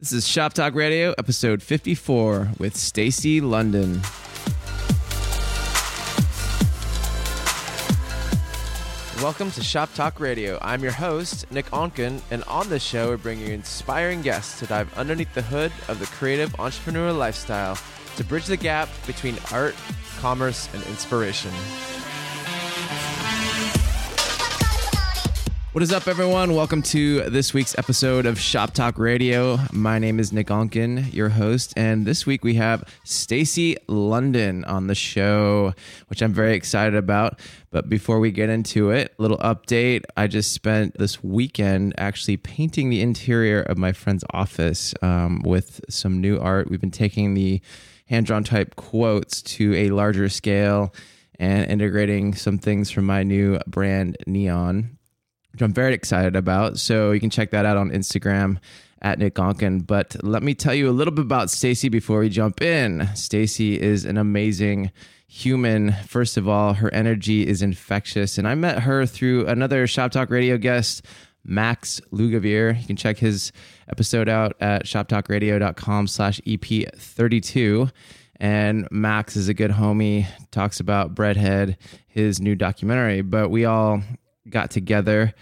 This is Shop Talk Radio, episode 54 with Stacy London. Welcome to Shop Talk Radio. I'm your host, Nick Onken, and on this show, we bring you inspiring guests to dive underneath the hood of the creative entrepreneur lifestyle to bridge the gap between art, commerce, and inspiration. What is up, everyone? Welcome to this week's episode of Shop Talk Radio. My name is Nick Onken, your host, and this week we have Stacy London on the show, which I'm very excited about. But before we get into it, little update. I just spent this weekend actually painting the interior of my friend's office um, with some new art. We've been taking the hand drawn type quotes to a larger scale and integrating some things from my new brand Neon which I'm very excited about. So you can check that out on Instagram at Nick Onken. But let me tell you a little bit about Stacy before we jump in. Stacy is an amazing human. First of all, her energy is infectious. And I met her through another Shop Talk Radio guest, Max Lugavere. You can check his episode out at shoptalkradio.com slash EP32. And Max is a good homie, talks about Breadhead, his new documentary. But we all got together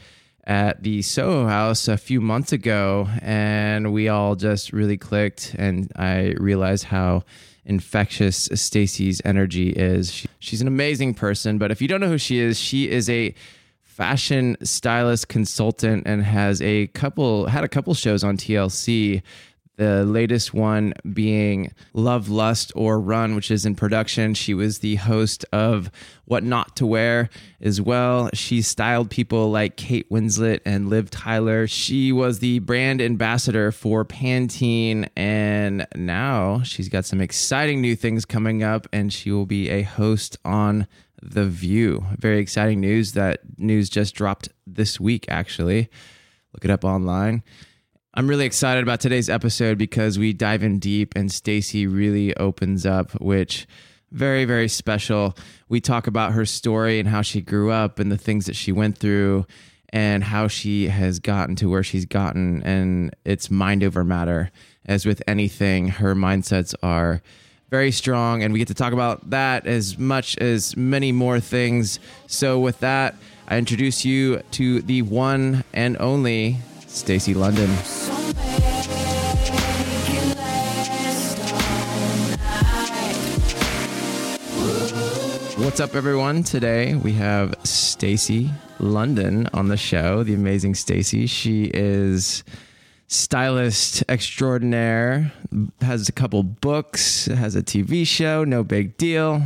at the Soho House a few months ago, and we all just really clicked. And I realized how infectious Stacy's energy is. She, she's an amazing person, but if you don't know who she is, she is a fashion stylist consultant and has a couple had a couple shows on TLC the latest one being Love, Lust, or Run, which is in production. She was the host of What Not to Wear as well. She styled people like Kate Winslet and Liv Tyler. She was the brand ambassador for Pantene, and now she's got some exciting new things coming up, and she will be a host on The View. Very exciting news. That news just dropped this week, actually. Look it up online. I'm really excited about today's episode because we dive in deep and Stacy really opens up, which very very special. We talk about her story and how she grew up and the things that she went through and how she has gotten to where she's gotten and it's mind over matter. As with anything, her mindsets are very strong and we get to talk about that as much as many more things. So with that, I introduce you to the one and only Stacy London. What's up, everyone? Today we have Stacy London on the show. The amazing Stacy. She is stylist extraordinaire. Has a couple books. Has a TV show. No big deal.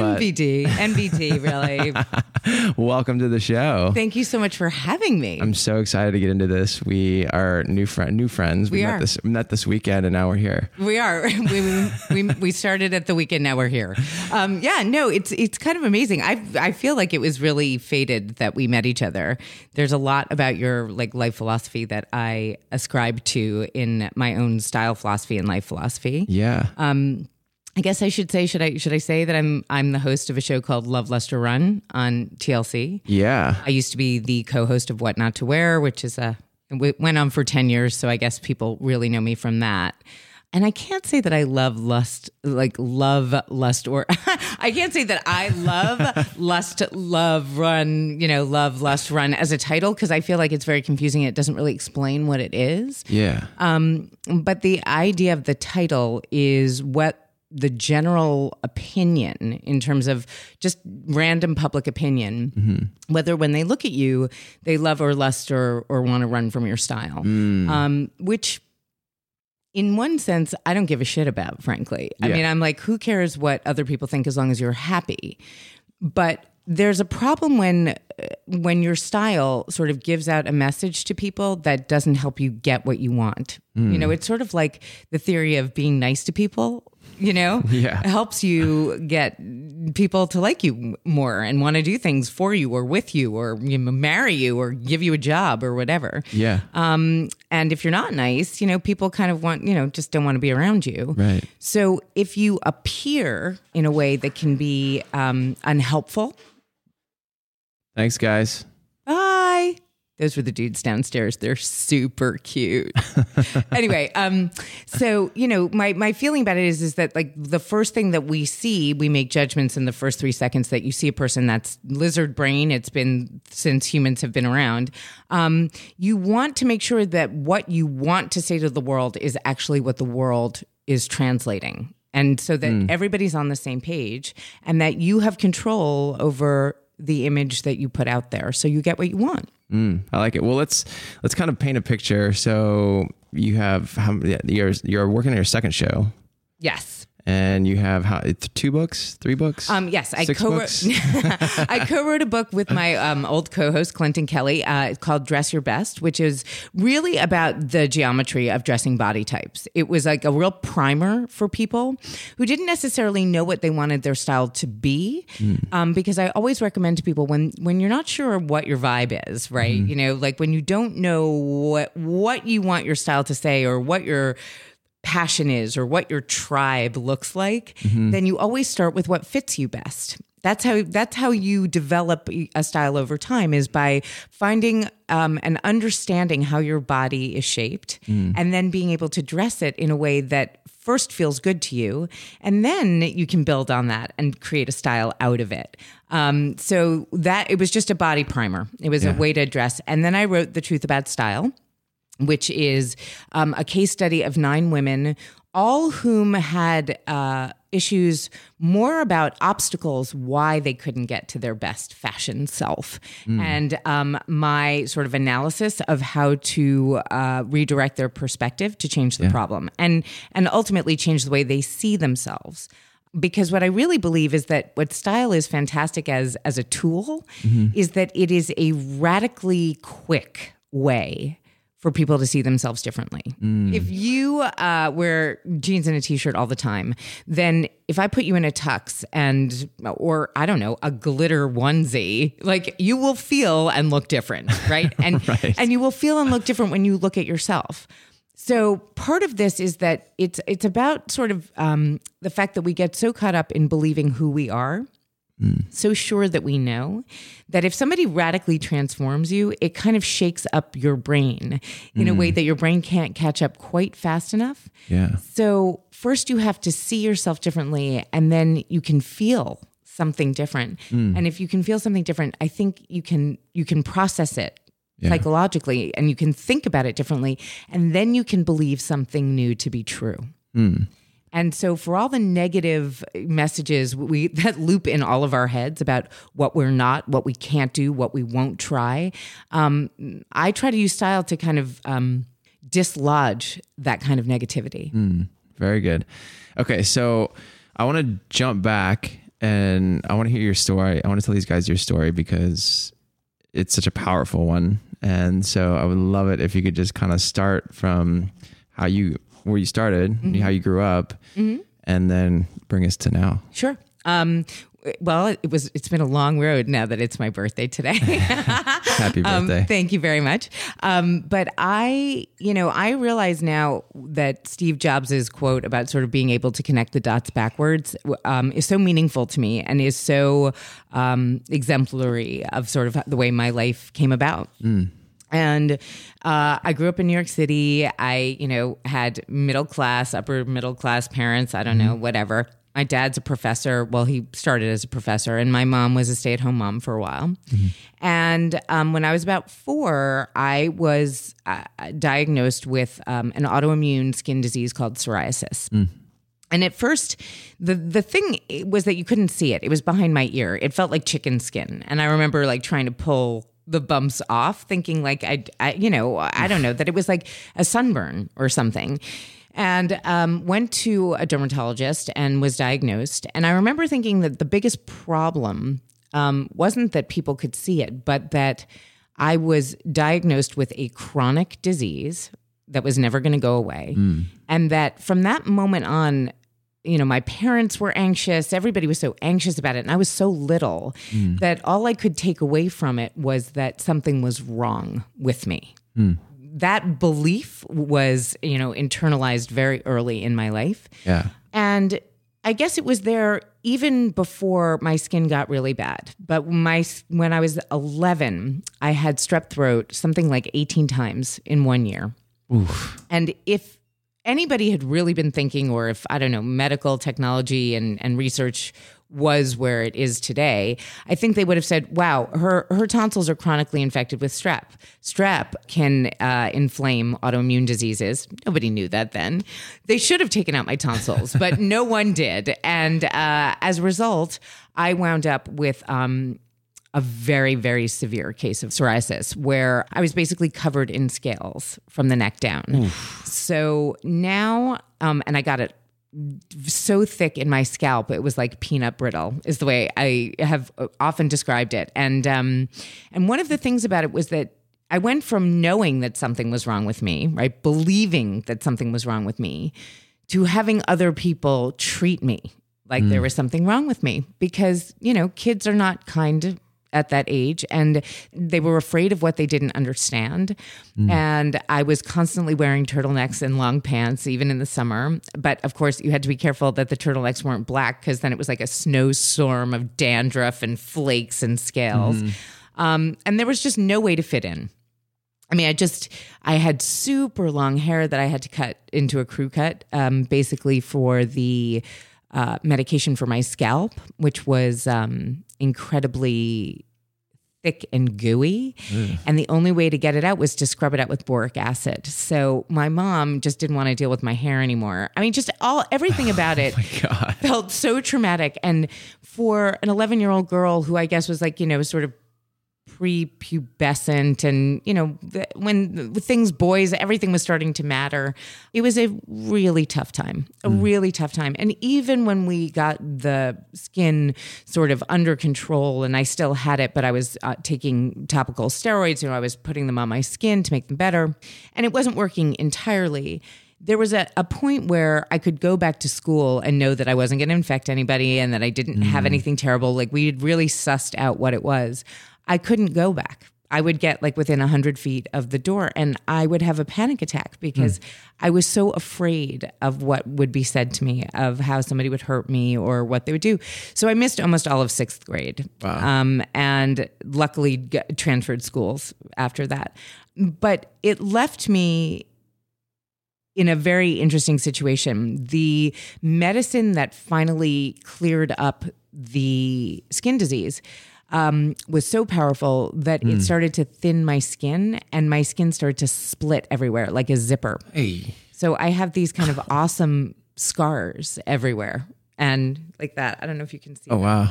But NBD, NBT, really. welcome to the show. Thank you so much for having me. I'm so excited to get into this. We are new friend, new friends. We, we are. met this met this weekend, and now we're here. We are. we, we, we started at the weekend. Now we're here. Um, yeah, no, it's it's kind of amazing. I I feel like it was really fated that we met each other. There's a lot about your like life philosophy that I ascribe to in my own style philosophy and life philosophy. Yeah. Um I guess I should say should I should I say that I'm I'm the host of a show called Love Lust or Run on TLC. Yeah. I used to be the co-host of What Not to Wear, which is a it went on for 10 years, so I guess people really know me from that. And I can't say that I love lust, like love lust, or I can't say that I love lust, love, run, you know, love, lust, run as a title because I feel like it's very confusing. It doesn't really explain what it is. Yeah. Um, but the idea of the title is what the general opinion in terms of just random public opinion, mm-hmm. whether when they look at you, they love or lust or, or want to run from your style, mm. um, which in one sense, I don't give a shit about, frankly. Yeah. I mean, I'm like, who cares what other people think as long as you're happy? But there's a problem when when your style sort of gives out a message to people that doesn't help you get what you want. Mm. You know, it's sort of like the theory of being nice to people you know yeah. it helps you get people to like you more and want to do things for you or with you or you know, marry you or give you a job or whatever. Yeah. Um and if you're not nice you know people kind of want you know just don't want to be around you. Right. So if you appear in a way that can be um unhelpful thanks guys Those were the dudes downstairs. They're super cute. anyway, um, so you know, my my feeling about it is is that like the first thing that we see, we make judgments in the first three seconds that you see a person that's lizard brain. It's been since humans have been around. Um, you want to make sure that what you want to say to the world is actually what the world is translating. And so that everybody's on the same page and that you have control over the image that you put out there. So you get what you want. Mm, I like it. Well, let's let's kind of paint a picture. So you have how you're you're working on your second show, Yes. And you have how two books, three books. Um, yes, I co-wrote. I co-wrote a book with my um, old co-host Clinton Kelly. Uh, it's called "Dress Your Best," which is really about the geometry of dressing body types. It was like a real primer for people who didn't necessarily know what they wanted their style to be. Um, because I always recommend to people when when you're not sure what your vibe is, right? You know, like when you don't know what what you want your style to say or what your passion is or what your tribe looks like, then you always start with what fits you best. That's how that's how you develop a style over time is by finding um, and understanding how your body is shaped, and then being able to dress it in a way that first feels good to you, and then you can build on that and create a style out of it. Um, so that it was just a body primer. It was a way to dress, and then I wrote the truth about style which is um, a case study of nine women, all whom had uh, issues more about obstacles why they couldn't get to their best fashion self, and um, my sort of analysis of how to uh, redirect their perspective to change the problem, and and ultimately change the way they see themselves. Because what I really believe is that what style is fantastic as as a tool is that it is a radically quick way for people to see themselves differently. If you uh, wear jeans and a t-shirt all the time, then if I put you in a tux and or I don't know a glitter onesie, like you will feel and look different, right? And and you will feel and look different when you look at yourself. So part of this is that it's it's about sort of um, the fact that we get so caught up in believing who we are, Mm. so sure that we know that if somebody radically transforms you, it kind of shakes up your brain in a mm. way that your brain can't catch up quite fast enough. yeah. So first you have to see yourself differently, and then you can feel something different. Mm. And if you can feel something different, I think you can you can process it psychologically and you can think about it differently and then you can believe something new to be true. And so for all the negative messages we that loop in all of our heads about what we're not, what we can't do, what we won't try, um, I try to use style to kind of um, dislodge that kind of negativity. Very good. Okay, so I want to jump back and I want to hear your story. I want to tell these guys your story because it's such a powerful one. And so I would love it if you could just kind of start from how you where you started, how you grew up, and then bring us to now. Sure. Um, well, it was. It's been a long road now that it's my birthday today. Happy Um, birthday. thank you very much. Um, but I, you know, I realize now that Steve Jobs' quote about sort of being able to connect the dots backwards um, is so meaningful to me and is so um, exemplary of sort of the way my life came about. And uh, I grew up in New York City. I, you know, had middle class, upper middle class parents. I don't know, whatever. My dad's a professor. Well, he started as a professor, and my mom was a stay at home mom for a while. And um, when I was about four, I was uh, diagnosed with um, an autoimmune skin disease called psoriasis. And at first, the the thing was that you couldn't see it. It was behind my ear. It felt like chicken skin, and I remember like trying to pull the bumps off, thinking like I, I you know, I don't know that it was like a sunburn or something. And um, went to a dermatologist and was diagnosed. And I remember thinking that the biggest problem um, wasn't that people could see it, but that I was diagnosed with a chronic disease that was never going to go away. And that from that moment on, you know, my parents were anxious. Everybody was so anxious about it. And I was so little hmm. that all I could take away from it was that something was wrong with me. Hmm. That belief was, you know, internalized very early in my life. yeah. And I guess it was there even before my skin got really bad. But my when I was 11, I had strep throat something like 18 times in one year. Oof. And if anybody had really been thinking, or if I don't know, medical technology and, and research was where it is today, I think they would have said, "Wow, her her tonsils are chronically infected with strep. Strep can uh, inflame autoimmune diseases." Nobody knew that then. They should have taken out my tonsils, but no one did, and uh, as a result, I wound up with. Um, a very, very severe case of psoriasis where I was basically covered in scales from the neck down. So now, um, and I got it so thick in my scalp it was like peanut brittle is the way i have often described it and um and one of the things about it was that i went from knowing that something was wrong with me right believing that something was wrong with me to having other people treat me like there was something wrong with me because you know kids are not kind at that age and they were afraid of what they didn't understand. And i was constantly wearing turtlenecks and long pants even in the summer. But of course you had to be careful that the turtlenecks weren't black because then it was like a snowstorm of dandruff and flakes and scales. Um, and there was just no way to fit in. I mean, I just I had super long hair that I had to cut into a crew cut, um, basically for the uh, medication for my scalp, which was um, incredibly thick and gooey. And the only way to get it out was to scrub it out with boric acid. So my mom just didn't want to deal with my hair anymore. I mean, just all everything about it felt so traumatic. And for an 11 year old girl who I guess was like, you know, sort of prepubescent and you know when things boys everything was starting to matter it was a really tough time a really tough time and even when we got the skin sort of under control and i still had it but i was uh, taking topical steroids you know i was putting them on my skin to make them better and it wasn't working entirely there was a, a point where I could go back to school and know that I wasn't going to infect anybody and that I didn't have anything terrible. Like we had really sussed out what it was. I couldn't go back. I would get like within 100 feet of the door and I would have a panic attack because I was so afraid of what would be said to me, of how somebody would hurt me or what they would do. So I missed almost all of sixth grade. Um, and luckily g- transferred schools after that. But it left me in a very interesting situation. The medicine that finally cleared up the skin disease um, was so powerful that it started to thin my skin and my skin started to split everywhere like a zipper. Hey. So I have these kind of awesome scars everywhere and like that. I don't know if you can see, Oh wow.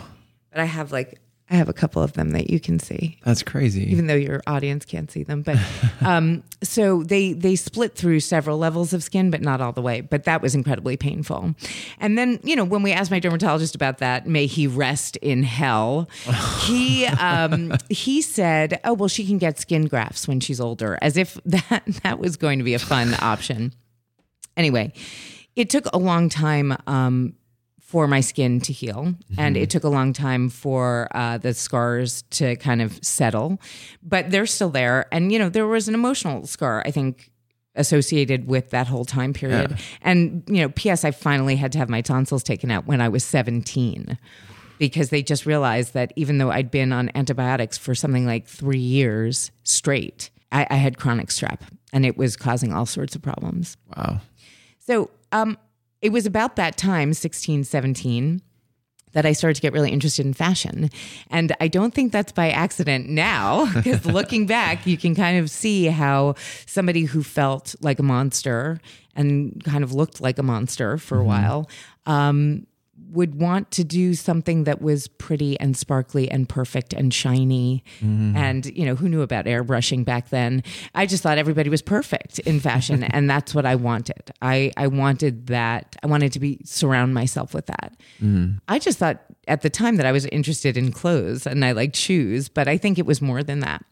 but I have like, I have a couple of them that you can see That's crazy. even though your audience can't see them. But um, so they they split through several levels of skin, but not all the way. But that was incredibly painful. And then you know when we asked my dermatologist about that, may he rest in hell. he um, he said, "Oh well, she can get skin grafts when she's older," as if that that was going to be a fun option. Anyway, it took a long time um, for my skin to heal, and it took a long time for uh, the scars to kind of settle, but they're still there. And you know, there was an emotional scar, I think, associated with that whole time period. And you know, P.S. I finally had to have my tonsils taken out when I was seventeen. Because they just realized that even though I'd been on antibiotics for something like three years straight, I, I had chronic strep and it was causing all sorts of problems. wow. So um, it was about that time, 16, 17, that I started to get really interested in fashion. And I don't think that's by accident now, because looking back, you can kind of see how somebody who felt like a monster and kind of looked like a monster for a while um, would want to do something that was pretty and sparkly and perfect and shiny. Mm-hmm. And, you know, who knew about airbrushing back then? I just thought everybody was perfect in fashion. and that's what I wanted. I, I wanted that. I wanted to be surround myself with that. Mm-hmm. I just thought at the time that I was interested in clothes and I liked shoes, but I think it was more than that.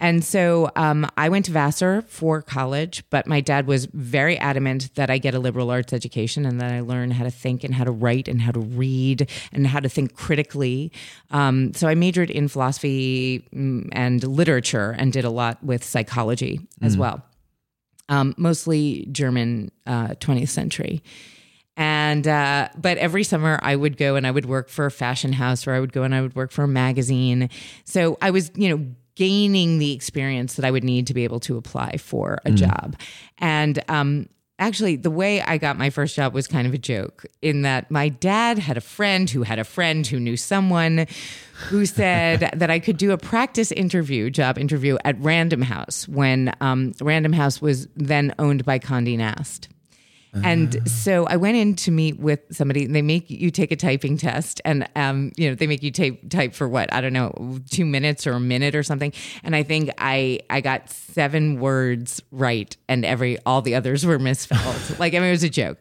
And so um, I went to Vassar for college, but my dad was very adamant that I get a liberal arts education and that I learn how to think and how to write and how to read and how to think critically. Um, so I majored in philosophy mm, and literature and did a lot with psychology as well, um, mostly German uh, 20th century. And uh, but every summer I would go and I would work for a fashion house, or I would go and I would work for a magazine. So I was, you know, gaining the experience that I would need to be able to apply for a job. And um, actually, the way I got my first job was kind of a joke in that my dad had a friend who had a friend who knew someone who said that I could do a practice interview, job interview at Random House when um, Random House was then owned by Condé Nast. And so I went in to meet with somebody. They make you take a typing test, and um, you know they make you type type for what I don't know, two minutes or a minute or something. And I think I I got seven words right, and every all the others were misspelled. like I mean, it was a joke.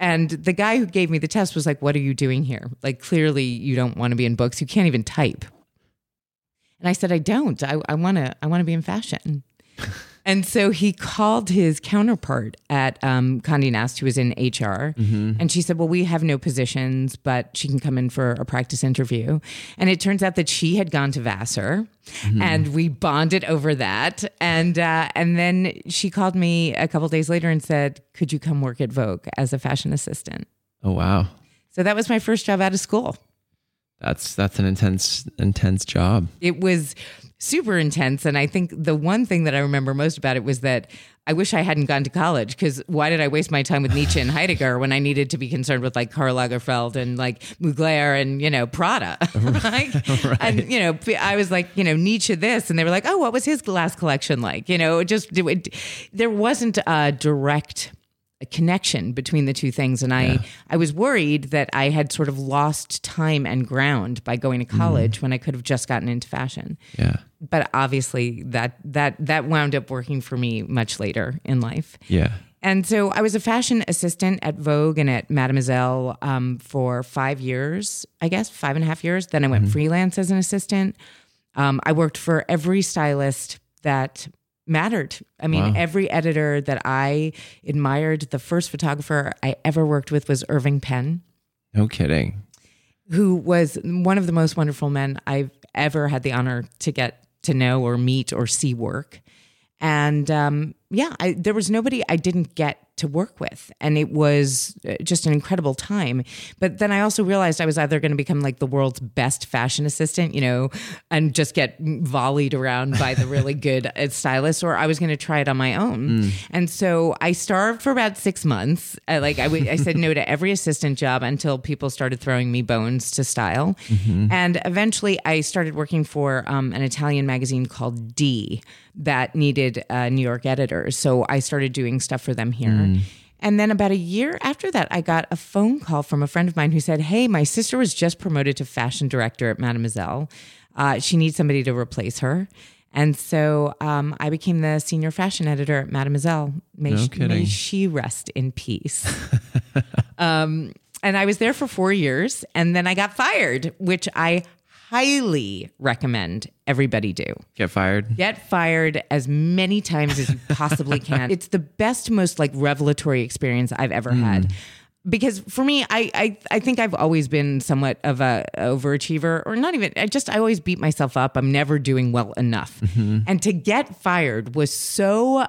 And the guy who gave me the test was like, "What are you doing here? Like clearly you don't want to be in books. You can't even type." And I said, "I don't. I want to. I want to be in fashion." And so he called his counterpart at um, Condé Nast, who was in HR, and she said, "Well, we have no positions, but she can come in for a practice interview." And it turns out that she had gone to Vassar, and we bonded over that. And uh, and then she called me a couple days later and said, "Could you come work at Vogue as a fashion assistant?" Oh wow. So that was my first job out of school. That's that's an intense intense job. It was super intense. And I think the one thing that I remember most about it was that I wish I hadn't gone to college because why did I waste my time with Nietzsche and Heidegger when I needed to be concerned with like Karl Lagerfeld and like Mugler and, you know, Prada? right? And, you know, I was like, you know, Nietzsche this. And they were like, oh, what was his last collection like? You know, it just, it, there wasn't a direct connection between the two things and I I was worried that I had sort of lost time and ground by going to college when I could have just gotten into fashion. Yeah. But obviously that that that wound up working for me much later in life. Yeah. And so I was a fashion assistant at Vogue and at Mademoiselle um, for five years, I guess, five and a half years. Then I went freelance as an assistant. Um, I worked for every stylist that mattered. I mean, Wow. every editor that I admired, the first photographer I ever worked with was Irving Penn No kidding. who was one of the most wonderful men I've ever had the honor to get to know or meet or see work. And um, yeah, I, there was nobody I didn't get to work with. And it was uh, just an incredible time. But then I also realized I was either going to become like the world's best fashion assistant, you know, and just get volleyed around by the really good uh, stylist, or I was going to try it on my own. And so I starved for about six months. I, like I, w- I said no to every assistant job until people started throwing me bones to style. And eventually I started working for um, an Italian magazine called D that needed uh, New York editors. So I started doing stuff for them here. And then about a year after that, I got a phone call from a friend of mine who said, Hey, my sister was just promoted to fashion director at Mademoiselle. Uh, she needs somebody to replace her. And so um, I became the senior fashion editor at Mademoiselle. May, No she, kidding. may she rest in peace. um, and I was there for four years. And then I got fired, which I highly recommend everybody do. Get fired. Get fired as many times as you possibly can. It's the best, most like revelatory experience I've ever mm. had. Because for me, I, I I think I've always been somewhat of a overachiever, or not even. I just I always beat myself up. I'm never doing well enough, mm-hmm. and to get fired was so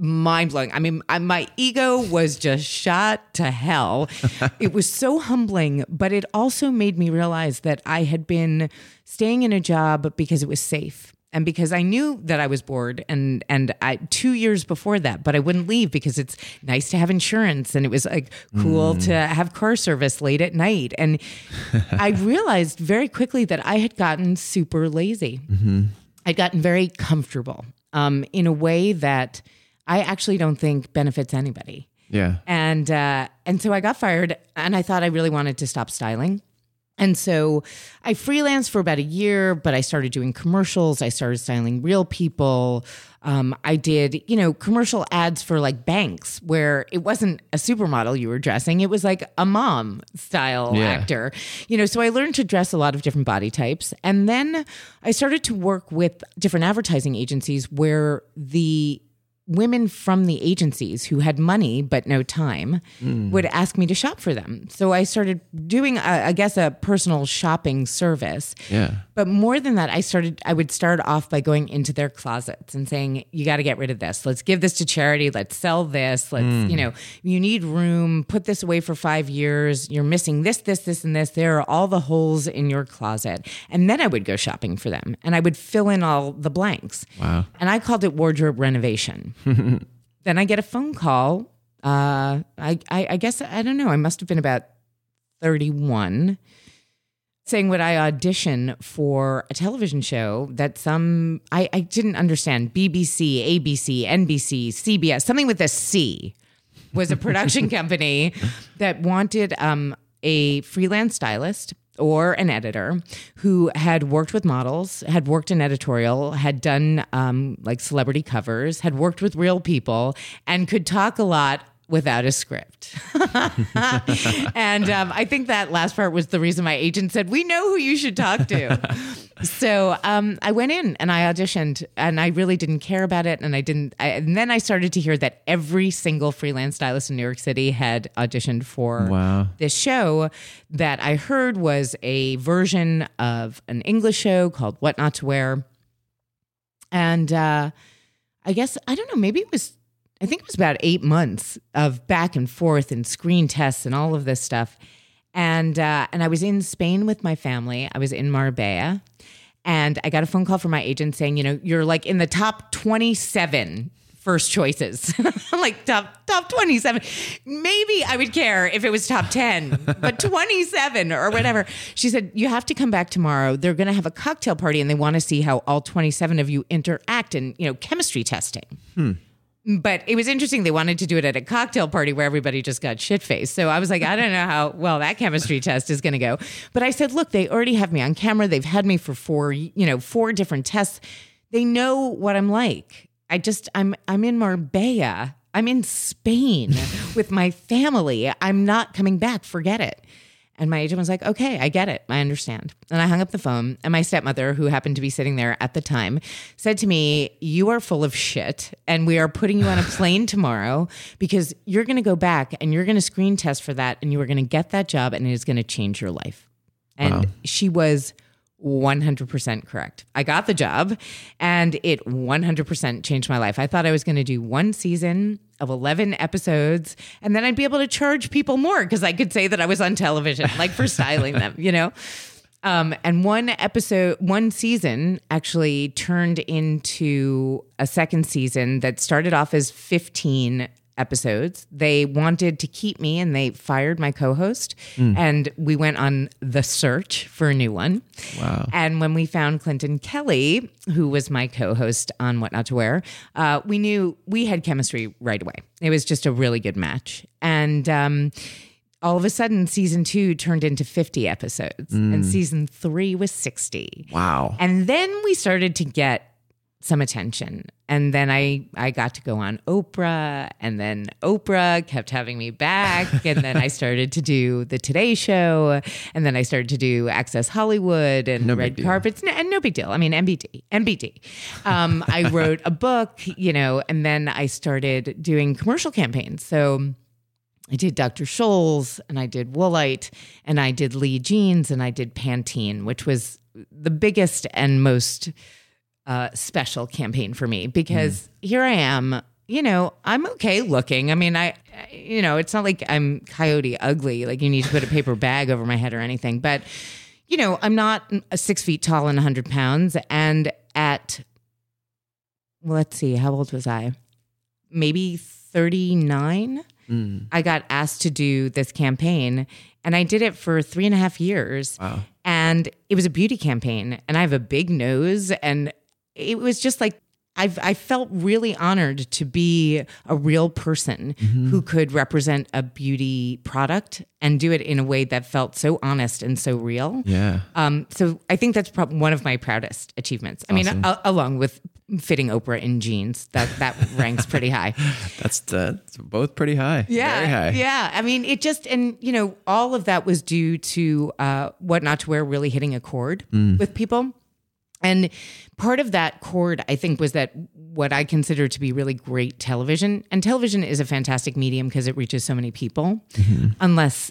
mind blowing. I mean, I, my ego was just shot to hell. it was so humbling, but it also made me realize that I had been staying in a job because it was safe. And because I knew that I was bored, and and I, two years before that, but I wouldn't leave because it's nice to have insurance, and it was like cool to have car service late at night. And I realized very quickly that I had gotten super lazy. I'd gotten very comfortable um, in a way that I actually don't think benefits anybody. Yeah. And uh, and so I got fired, and I thought I really wanted to stop styling. And so I freelanced for about a year, but I started doing commercials. I started styling real people. Um, I did, you know, commercial ads for like banks where it wasn't a supermodel you were dressing. It was like a mom style Yeah. actor, you know. So I learned to dress a lot of different body types. And then I started to work with different advertising agencies where the women from the agencies who had money but no time would ask me to shop for them. So I started doing, uh, I guess, a personal shopping service. Yeah. But more than that, I started, I would start off by going into their closets and saying, you got to get rid of this. Let's give this to charity. Let's sell this. Let's, you know, you need room. Put this away for five years. You're missing this, this, this, and this. There are all the holes in your closet. And then I would go shopping for them and I would fill in all the blanks. Wow. And I called it wardrobe renovation. then I get a phone call. Uh, I, I, I guess, I don't know, I must have been about 31 saying would I audition for a television show that some I, I didn't understand BBC, ABC, NBC, CBS, something with a C was a production company that wanted um, a freelance stylist or an editor who had worked with models, had worked in editorial, had done um, like celebrity covers, had worked with real people, and could talk a lot without a script. and um, I think that last part was the reason my agent said, We know who you should talk to. so um, I went in and I auditioned, and I really didn't care about it. And I didn't. I, and then I started to hear that every single freelance stylist in New York City had auditioned for Wow. this show that I heard was a version of an English show called What Not to Wear. And uh, I guess, I don't know, maybe it was, I think it was about eight months of back and forth and screen tests and all of this stuff. And, uh, and I was in Spain with my family. I was in Marbella. And I got a phone call from my agent saying, you know, you're like in the top 27 first choices. I'm like top top 27. Maybe I would care if it was top 10, but 27 or whatever. She said, "You have to come back tomorrow. They're going to have a cocktail party and they want to see how all 27 of you interact in, you know, chemistry testing." But it was interesting. They wanted to do it at a cocktail party where everybody just got shit faced. So I was like, I don't know how well that chemistry test is going to go. But I said, look, they already have me on camera. They've had me for four, you know, four different tests. They know what I'm like. I just, I'm, I'm in Marbella. I'm in Spain with my family. I'm not coming back. Forget it. And my agent was like, okay, I get it. I understand. And I hung up the phone. And my stepmother, who happened to be sitting there at the time, said to me, You are full of shit. And we are putting you on a plane tomorrow because you're going to go back and you're going to screen test for that. And you are going to get that job and it is going to change your life. And she was 100% correct. I got the job and it 100% changed my life. I thought I was going to do one season of 11 episodes and then I'd be able to charge people more because I could say that I was on television, like for styling them, you know? Um, and one episode, one season actually turned into a second season that started off as 15 episodes. They wanted to keep me and they fired my co host. And we went on the search for a new one. Wow. And when we found Clinton Kelly, who was my co host on What Not to Wear, uh, we knew we had chemistry right away. It was just a really good match. And, um, all of a sudden, season two turned into 50 episodes, and season three was 60. Wow. And then we started to get some attention. And then I, I got to go on Oprah, and then Oprah kept having me back. and then I started to do the Today Show, and then I started to do Access Hollywood and No Red. Carpets. No, and no big deal. I mean, MBD, MBD. Um, I wrote a book, you know, and then I started doing commercial campaigns. So I did Dr. Scholl's and I did Woolite and I did Lee Jeans and I did Pantene, which was the biggest and most uh, special campaign for me because here I am. You know, I'm okay looking. I mean, I, you know, it's not like I'm coyote ugly, like you need to put a paper bag over my head or anything. But, you know, I'm not a six feet tall and 100 pounds. And at, well, let's see, how old was I? Maybe 39. I got asked to do this campaign and I did it for three and a half years. Wow. And it was a beauty campaign and I have a big nose and it was just like I've, I felt really honored to be a real person who could represent a beauty product and do it in a way that felt so honest and so real. Yeah. Um, so I think that's probably one of my proudest achievements. I mean, a- along with fitting Oprah in jeans, that that ranks pretty high. That's that's both pretty high. Yeah, Very high. yeah. I mean, it just and you know all of that was due to uh, what not to wear really hitting a chord with people. And part of that chord, I think, was that what I consider to be really great television. And television is a fantastic medium because it reaches so many people, unless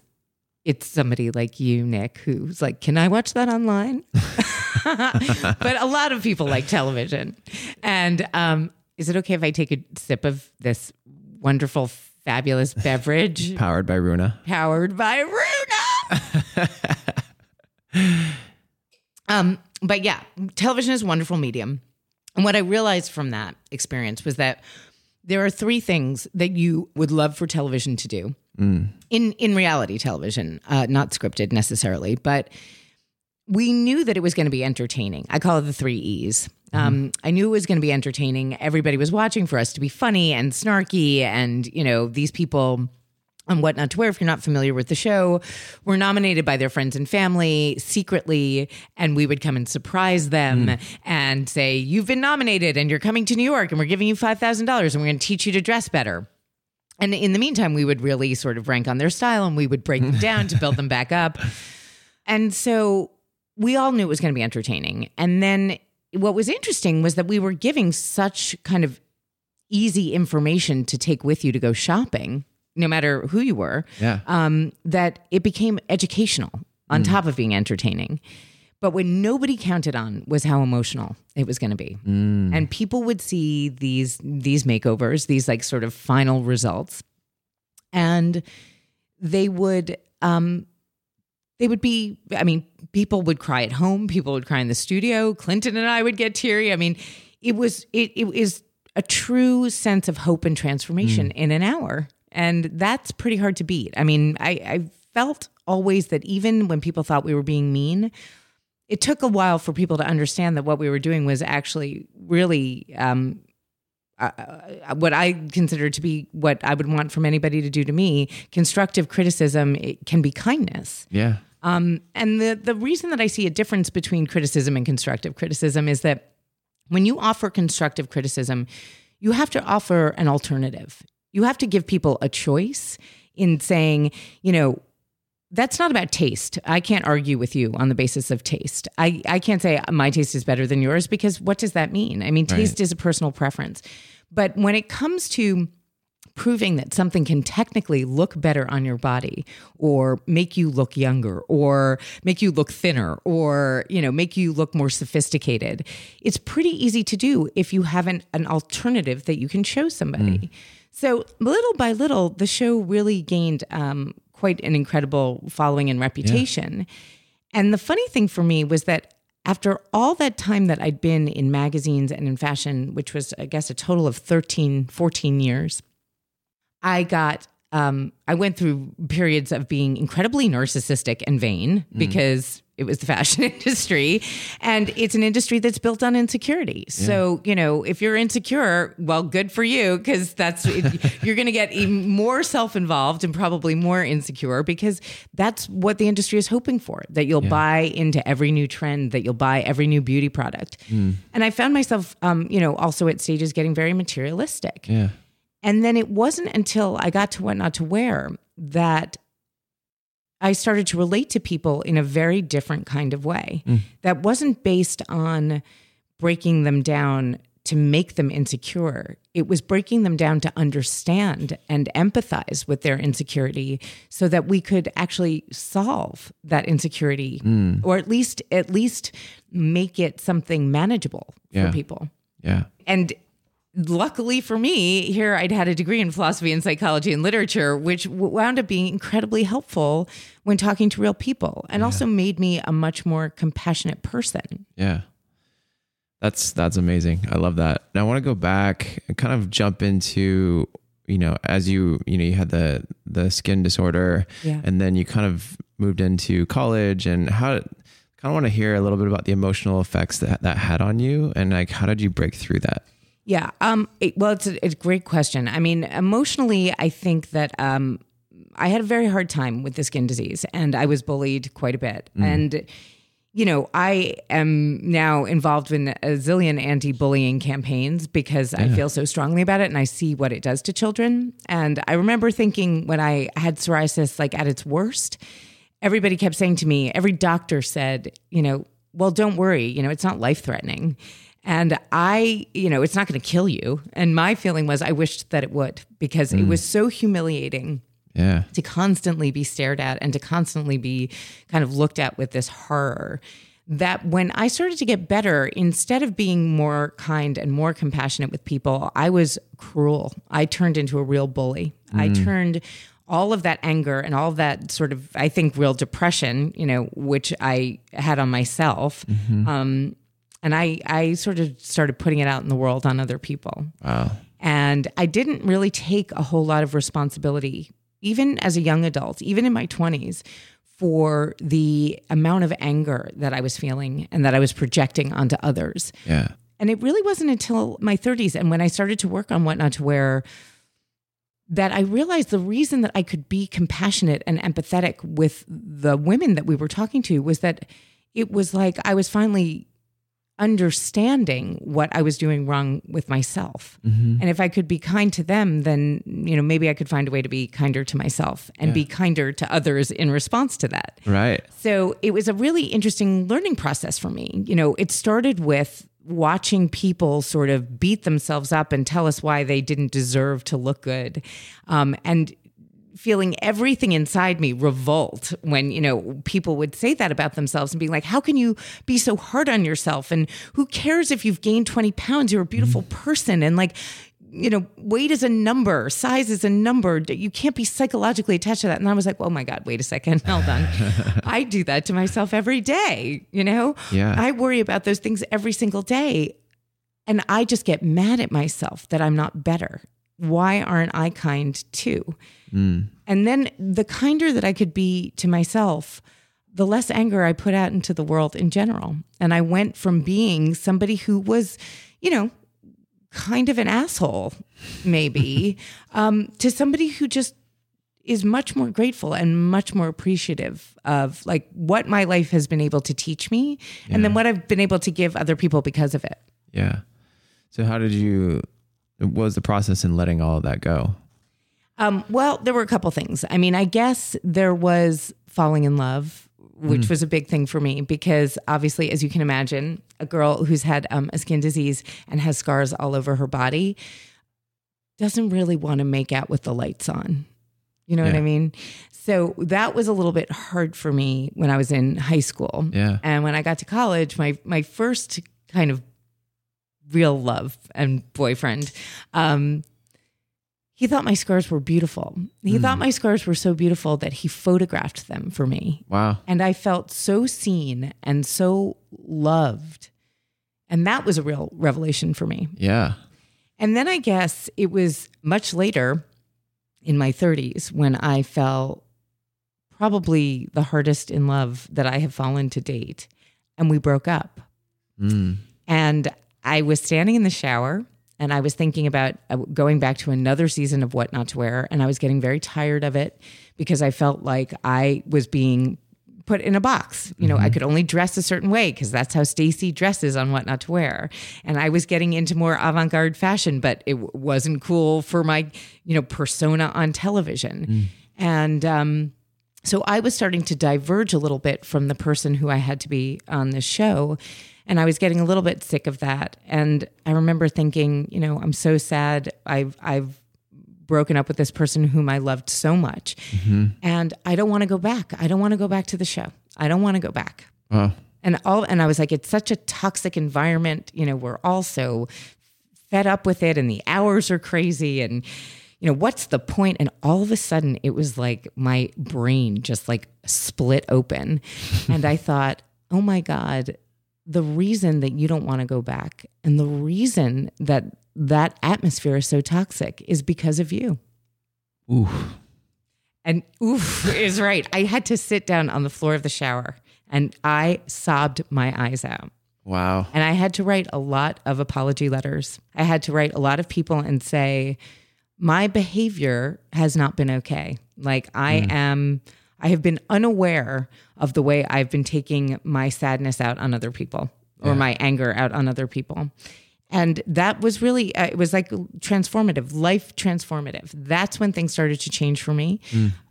it's somebody like you, Nick, who's like, "Can I watch that online?" but a lot of people like television. And um, is it okay if I take a sip of this wonderful, fabulous beverage Powered by Runa. powered by Runa? um, but yeah, television is a wonderful medium. And what I realized from that experience was that there are three things that you would love for television to do in in reality television, uh, not scripted necessarily, but we knew that it was going to be entertaining. I call it the three E's. Um, I knew it was going to be entertaining. Everybody was watching for us to be funny and snarky, and you know these people on What Not to Wear. If you're not familiar with the show, were nominated by their friends and family secretly, and we would come and surprise them hmm. and say, "You've been nominated, and you're coming to New York, and we're giving you five thousand dollars, and we're going to teach you to dress better." And in the meantime, we would really sort of rank on their style and we would break them down to build them back up. And so we all knew it was going to be entertaining. And then what was interesting was that we were giving such kind of easy information to take with you to go shopping, no matter who you were, Yeah. um, that it became educational on top of being entertaining. But what nobody counted on was how emotional it was going to be, and people would see these these makeovers, these like sort of final results, and they would um, they would be. I mean, people would cry at home, people would cry in the studio. Clinton and I would get teary. I mean, it was it it is a true sense of hope and transformation in an hour, and that's pretty hard to beat. I mean, I, I felt always that even when people thought we were being mean, it took a while for people to understand that what we were doing was actually really um, uh, what I consider to be what I would want from anybody to do to me. Constructive criticism it can be kindness. Yeah. Um, and the the reason that I see a difference between criticism and constructive criticism is that when you offer constructive criticism, you have to offer an alternative. You have to give people a choice in saying, you know, that's not about taste. I can't argue with you on the basis of taste. I, I can't say my taste is better than yours because what does that mean? I mean, taste is a personal preference. But when it comes to proving that something can technically look better on your body or make you look younger or make you look thinner or you know make you look more sophisticated it's pretty easy to do if you have an, an alternative that you can show somebody hmm. So little by little the show really gained um, quite an incredible following and reputation. And the funny thing for me was that after all that time that I'd been in magazines and in fashion, which was, I guess, a total of 13, 14 years, I got um, I went through periods of being incredibly narcissistic and vain because it was the fashion industry and it's an industry that's built on insecurity. So, you know, if you're insecure, well, good for you because that's you're going to get even more self-involved and probably more insecure because that's what the industry is hoping for that you'll buy into every new trend, that you'll buy every new beauty product. And I found myself um, you know, also at stages getting very materialistic. Yeah. And then it wasn't until I got to What Not to Wear that I started to relate to people in a very different kind of way mm. that wasn't based on breaking them down to make them insecure. It was breaking them down to understand and empathize with their insecurity so that we could actually solve that insecurity mm. or at least at least make it something manageable Yeah. for people Yeah. and luckily for me here i'd had a degree in philosophy and psychology and literature which wound up being incredibly helpful when talking to real people and also made me a much more compassionate person Yeah. That's that's amazing. I love that. Now I want to go back and kind of jump into, you know, as you, you know, you had the the skin disorder Yeah. and then you kind of moved into college and how kind of want to hear a little bit about the emotional effects that that had on you and like how did you break through that? Yeah. Um. it- well, it's a, it's a great question. I mean, emotionally, I think that um, I had a very hard time with the skin disease, and I was bullied quite a bit. And you know, I am now involved in a zillion anti-bullying campaigns because I feel so strongly about it, and I see what it does to children. And I remember thinking when I had psoriasis, like at its worst, everybody kept saying to me, every doctor said, you know, well, don't worry, you know, it's not life threatening. And I, you know, it's not going to kill you. And my feeling was I wished that it would because it mm. was so humiliating Yeah. to constantly be stared at and to constantly be kind of looked at with this horror that when I started to get better, instead of being more kind and more compassionate with people, I was cruel. I turned into a real bully. I mm. turned all of that anger and all that sort of, I think, real depression, you know, which I had on myself. Mm-hmm. Um, and I, I sort of started putting it out in the world on other people. Wow. And I didn't really take a whole lot of responsibility, even as a young adult, even in my 20s, for the amount of anger that I was feeling and that I was projecting onto others. Yeah. And it really wasn't until my 30s and when I started to work on What Not to Wear that I realized the reason that I could be compassionate and empathetic with the women that we were talking to was that it was like I was finally understanding what I was doing wrong with myself. And if I could be kind to them, then, you know, maybe I could find a way to be kinder to myself and be kinder to others in response to that. Right. So it was a really interesting learning process for me. You know, it started with watching people sort of beat themselves up and tell us why they didn't deserve to look good. Um, and feeling everything inside me revolt when you know people would say that about themselves and being like how can you be so hard on yourself? And who cares if you've gained 20 pounds? You're a beautiful mm-hmm. person. And like you know weight is a number size is a number. You can't be psychologically attached to that. And i was like oh my god wait a second. Hold on. I do that to myself every day you know? Yeah. i worry about those things every single day. And i just get mad at myself that i'm not better why aren't i kind too and then the kinder that I could be to myself, the less anger I put out into the world in general. And I went from being somebody who was, you know, kind of an asshole, maybe, um, to somebody who just is much more grateful and much more appreciative of like what my life has been able to teach me and then what I've been able to give other people because of it. Yeah. So how did you was the process in letting all of that go? Um, well, there were a couple things. I mean, I guess there was falling in love, which was a big thing for me because obviously, as you can imagine, a girl who's had um, a skin disease and has scars all over her body doesn't really want to make out with the lights on. You know what I mean? So that was a little bit hard for me when I was in high school. Yeah. And when I got to college, my my first kind of real love and boyfriend, um, he thought my scars were beautiful. He thought my scars were so beautiful that he photographed them for me. Wow. And I felt so seen and so loved. And that was a real revelation for me. Yeah. And then I guess it was much later in my 30s when I fell probably the hardest in love that I have fallen to date. And we broke up. Mm. And I was standing in the shower and I was thinking about uh, going back to another season of What Not to Wear. And I was getting very tired of it because I felt like I was being put in a box. You know, I could only dress a certain way because that's how Stacy dresses on What Not to Wear. And I was getting into more avant garde fashion, but it w- wasn't cool for my, you know, persona on television. And, um, so I was starting to diverge a little bit from the person who I had to be on this show. And I was getting a little bit sick of that. And I remember thinking, you know, I'm so sad. I've, I've broken up with this person whom I loved so much. Mm-hmm. And I don't want to go back. I don't want to go back to the show. I don't want to go back. Wow. And all and I was like, it's such a toxic environment. You know, we're all so fed up with it and the hours are crazy and you know, what's the point? And all of a sudden it was like my brain just like split open. and I thought, oh my God, the reason that you don't want to go back and the reason that that atmosphere is so toxic is because of you. Ooh. And oof is right. I had to sit down on the floor of the shower and I sobbed my eyes out. Wow. And I had to write a lot of apology letters. I had to write a lot of people and say, my behavior has not been okay. Like I mm. am, I have been unaware of the way I've been taking my sadness out on other people or my anger out on other people. And that was really, uh, it was like transformative, life transformative. That's when things started to change for me.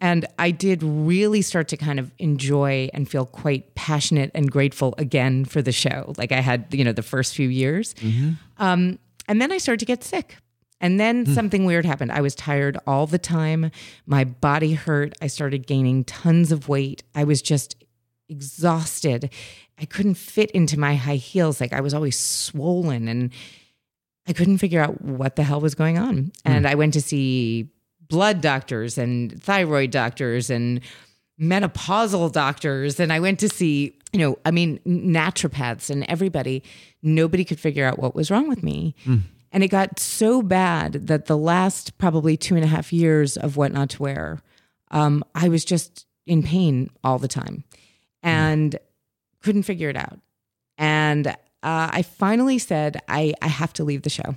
And I did really start to kind of enjoy and feel quite passionate and grateful again for the show. Like I had, you know, the first few years. Um, and then I started to get sick. And then hmm. something weird happened. I was tired all the time. My body hurt. I started gaining tons of weight. I was just exhausted. I couldn't fit into my high heels. Like I was always swollen and I couldn't figure out what the hell was going on. Hmm. And I went to see blood doctors and thyroid doctors and menopausal doctors. And I went to see, you know, I mean, naturopaths and everybody. Nobody could figure out what was wrong with me. Hmm. And it got so bad that the last probably two and a half years of What Not to Wear, um, I was just in pain all the time and couldn't figure it out. And uh, I finally said, I, I have to leave the show.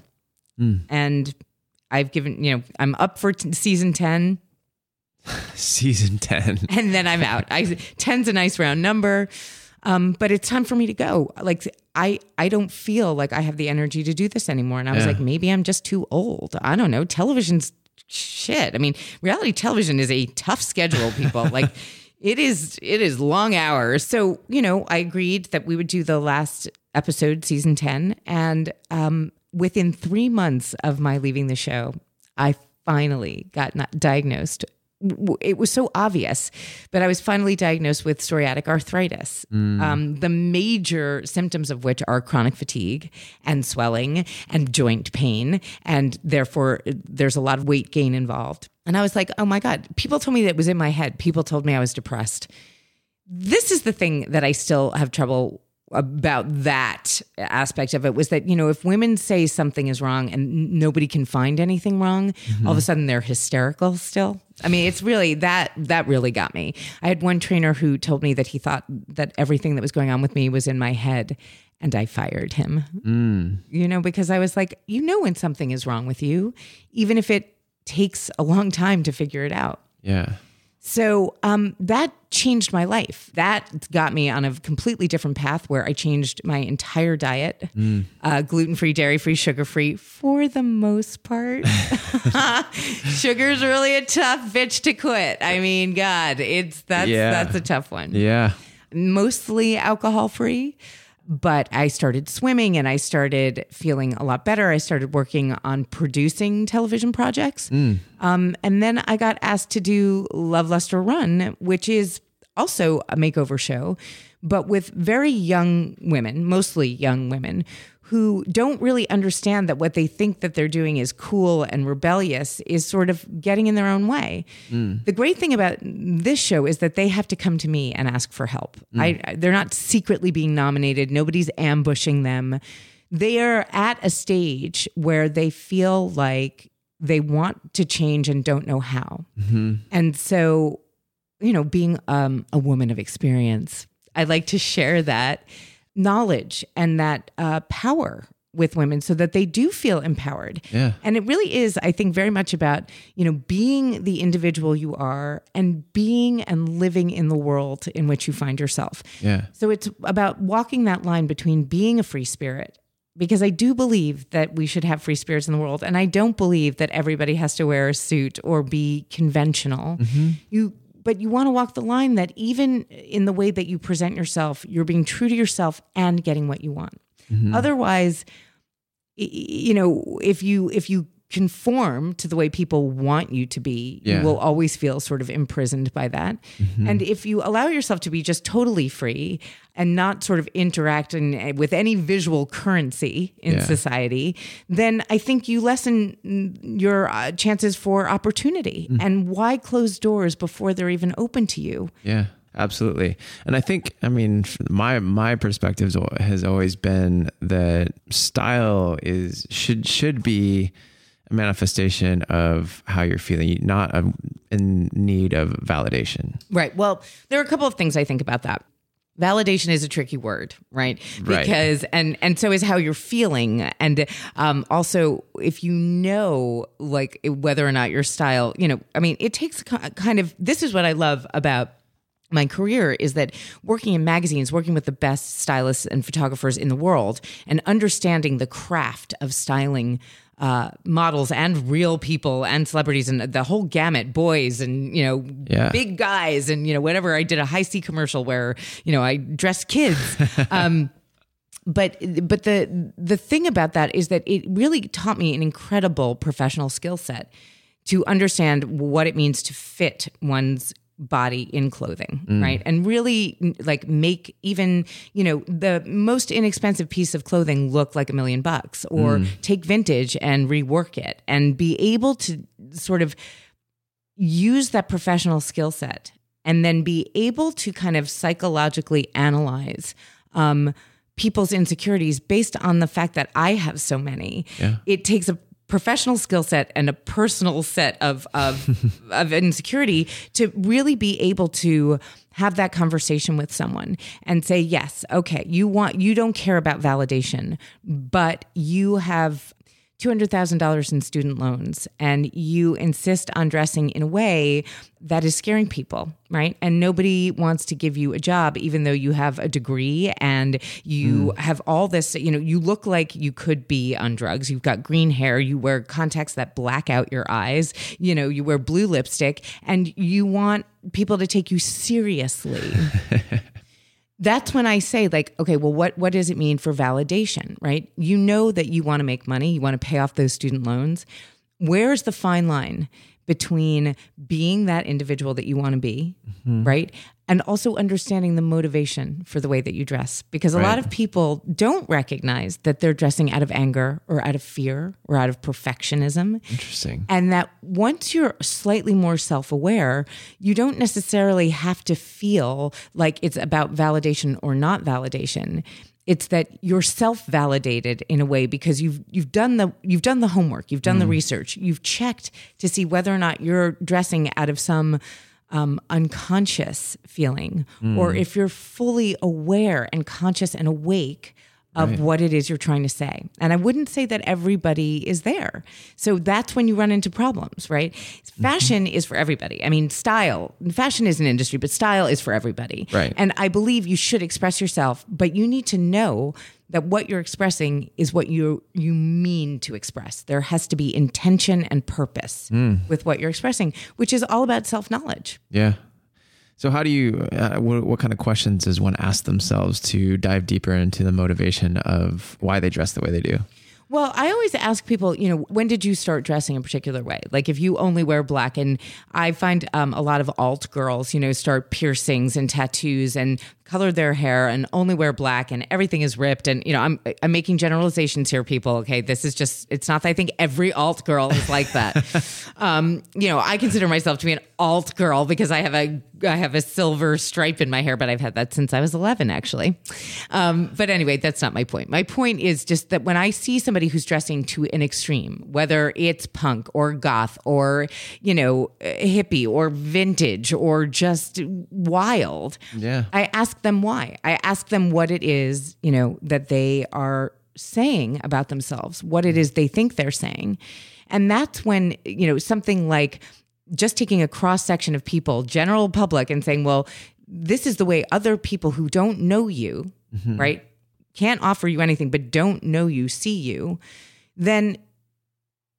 And I've given, you know, I'm up for t- season 10 Season 10. and then I'm out. I 10's a nice round number. Um, but it's time for me to go. Like I, I don't feel like I have the energy to do this anymore. And I was Yeah. like, maybe I'm just too old. I don't know. Television's shit. I mean, reality television is a tough schedule, people. like it is, it is long hours. So, you know, I agreed that we would do the last episode, season 10. And um, within three months of my leaving the show, I finally got diagnosed it was so obvious, but I was finally diagnosed with psoriatic arthritis. Um, the major symptoms of which are chronic fatigue and swelling and joint pain, and therefore there's a lot of weight gain involved. And I was like, oh my God, people told me that it was in my head. People told me I was depressed. This is the thing that I still have trouble about that aspect of it was that you know if women say something is wrong and nobody can find anything wrong mm-hmm. all of a sudden they're hysterical still. I mean it's really that that really got me. I had one trainer who told me that he thought that everything that was going on with me was in my head and i fired him. Mm. You know because i was like you know when something is wrong with you even if it takes a long time to figure it out. Yeah. So um, that changed my life. That got me on a completely different path where I changed my entire diet uh, gluten free, dairy free, sugar free for the most part. Sugar's really a tough bitch to quit. I mean, God, it's that's Yeah. that's a tough one Yeah. mostly alcohol free. But I started swimming and I started feeling a lot better. I started working on producing television projects. Um, and then I got asked to do Love Lust or Run, which is also a makeover show, but with very young women, mostly young women, who don't really understand that what they think that they're doing is cool and rebellious is sort of getting in their own way. Mm. The great thing about this show is that they have to come to me and ask for help. Mm. I, I- they're not secretly being nominated. Nobody's ambushing them. They are at a stage where they feel like they want to change and don't know how. Mm-hmm. And so, you know, being um, a woman of experience, I like to share that knowledge and that uh, power with women so that they do feel empowered. Yeah. And it really is, I think, very much about, you know, being the individual you are and being and living in the world in which you find yourself. Yeah. So it's about walking that line between being a free spirit, because I do believe that we should have free spirits in the world. And I don't believe that everybody has to wear a suit or be conventional. You but you want to walk the line that even in the way that you present yourself, you're being true to yourself and getting what you want. Mm-hmm. Otherwise, you know, if you if you conform to the way people want you to be, Yeah. you will always feel sort of imprisoned by that. Mm-hmm. And if you allow yourself to be just totally free and not sort of interact in, eh, with any visual currency in Yeah. society, then I think you lessen your uh, chances for opportunity. Mm-hmm. And why close doors before they're even open to you? Yeah, absolutely. And I think, I mean, my my perspective has always been that style is should should be manifestation of how you're feeling, not a, in need of validation. Right. Well, there are a couple of things I think about that. Validation is a tricky word, right? Right. Because and and so is how you're feeling, and um, also if you know like whether or not your style, you know, I mean, it takes kind of. This is what I love about my career is that working in magazines, working with the best stylists and photographers in the world, and understanding the craft of styling uh, models and real people and celebrities and the whole gamut, boys and you know Yeah. big guys and you know whatever. I did a Hi-C commercial where you know I dressed kids. um, but but the the thing about that is that it really taught me an incredible professional skill set to understand what it means to fit one's body in clothing, right? And really like make even, you know, the most inexpensive piece of clothing look like a million bucks or take vintage and rework it and be able to sort of use that professional skill set and then be able to kind of psychologically analyze um, people's insecurities based on the fact that I have so many. Yeah. It takes a professional skill set and a personal set of of, of insecurity to really be able to have that conversation with someone and say yes okay you want you don't care about validation but you have $200,000 in student loans and you insist on dressing in a way that is scaring people, right? And nobody wants to give you a job, even though you have a degree and you hmm. have all this, you know, you look like you could be on drugs. You've got green hair, you wear contacts that black out your eyes, you know, you wear blue lipstick, and you want people to take you seriously that's when I say like, okay, well, what what does it mean for validation, right? You know that you want to make money, you want to pay off those student loans. Where's the fine line between being that individual that you want to be, mm-hmm. right? And also understanding the motivation for the way that you dress. Because a lot of people don't recognize that they're dressing out of anger or out of fear or out of perfectionism. Interesting. And that once you're slightly more self aware, you don't necessarily have to feel like it's about validation or not validation. It's that you're self validated in a way because you've you've done the you've done the homework, you've done the mm. research, you've checked to see whether or not you're dressing out of some um, unconscious feeling, or if you're fully aware and conscious and awake of what it is you're trying to say. And I wouldn't say that everybody is there. So that's when you run into problems, right? Mm-hmm. Fashion is for everybody. I mean, style, fashion is an industry, but style is for everybody. Right. And I believe you should express yourself, but you need to know that what you're expressing is what you you mean to express. There has to be intention and purpose mm. with what you're expressing, which is all about self-knowledge. Yeah. So, how do you, uh, what, what kind of questions does one ask themselves to dive deeper into the motivation of why they dress the way they do? Well, I always ask people, you know, when did you start dressing a particular way? Like if you only wear black, and I find um, a lot of alt girls, you know, start piercings and tattoos and color their hair and only wear black and everything is ripped. And, you know, I'm, I'm making generalizations here, people. Okay. This is just, it's not that I think every alt girl is like that. um, you know, I consider myself to be an alt girl because I have a, I have a silver stripe in my hair, but I've had that since I was 11, actually. Um, but anyway, that's not my point. My point is just that when I see somebody who's dressing to an extreme, whether it's punk or goth or, you know, hippie or vintage or just wild, Yeah. I ask them why. I ask them what it is, you know, that they are saying about themselves, what it is they think they're saying. And that's when, you know, something like just taking a cross section of people, general public, and saying, well, this is the way other people who don't know you, mm-hmm. right, can't offer you anything, but don't know you, see you, then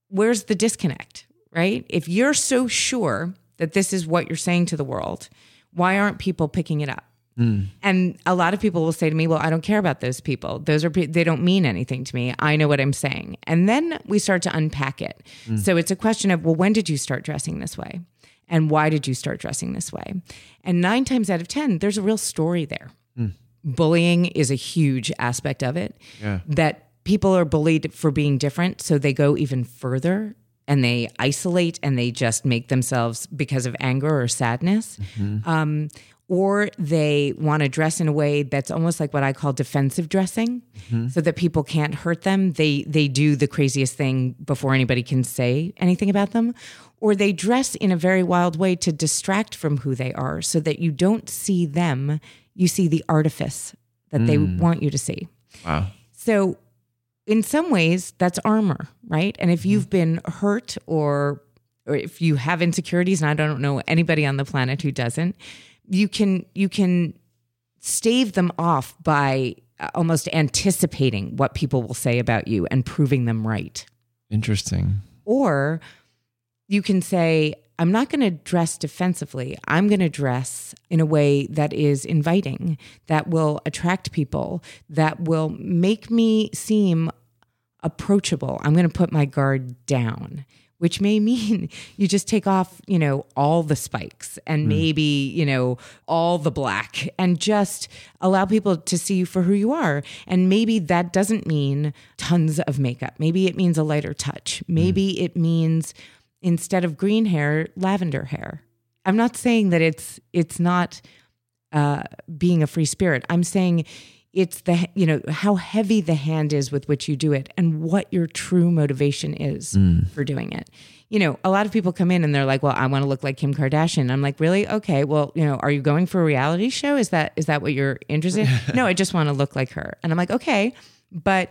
where's the disconnect, right? If you're so sure that this is what you're saying to the world, why aren't people picking it up? Mm. And a lot of people will say to me, "Well, I don't care about those people. Those are pe- they don't mean anything to me. I know what I'm saying." And then we start to unpack it. Mm. So it's a question of, "Well, when did you start dressing this way?" And why did you start dressing this way? And 9 times out of 10, there's a real story there. Mm. Bullying is a huge aspect of it. Yeah. That people are bullied for being different, so they go even further and they isolate and they just make themselves because of anger or sadness. Mm-hmm. Um, or they want to dress in a way that's almost like what I call defensive dressing, mm-hmm. so that people can't hurt them. They they do the craziest thing before anybody can say anything about them, or they dress in a very wild way to distract from who they are, so that you don't see them. You see the artifice that they mm. want you to see. Wow. So, in some ways, that's armor, right? And if mm-hmm. you've been hurt or or if you have insecurities, and I don't know anybody on the planet who doesn't, you can you can stave them off by uh, almost anticipating what people will say about you and proving them right. Interesting. Or you can say, I'm not going to dress defensively. I'm going to dress in a way that is inviting, that will attract people, that will make me seem approachable. I'm going to put my guard down, which may mean you just take off, you know, all the spikes and maybe, you know, all the black and just allow people to see you for who you are. And maybe that doesn't mean tons of makeup. Maybe it means a lighter touch. Maybe it means instead of green hair, lavender hair. I'm not saying that it's it's not uh, being a free spirit. I'm saying it's the you know how heavy the hand is with which you do it and what your true motivation is mm. for doing it. You know a lot of people come in and they're like well i want to look like kim kardashian. I'm like really? Okay. Well you know are you going for a reality show? Is that is that what you're interested in? No i just want to look like her. And i'm like okay but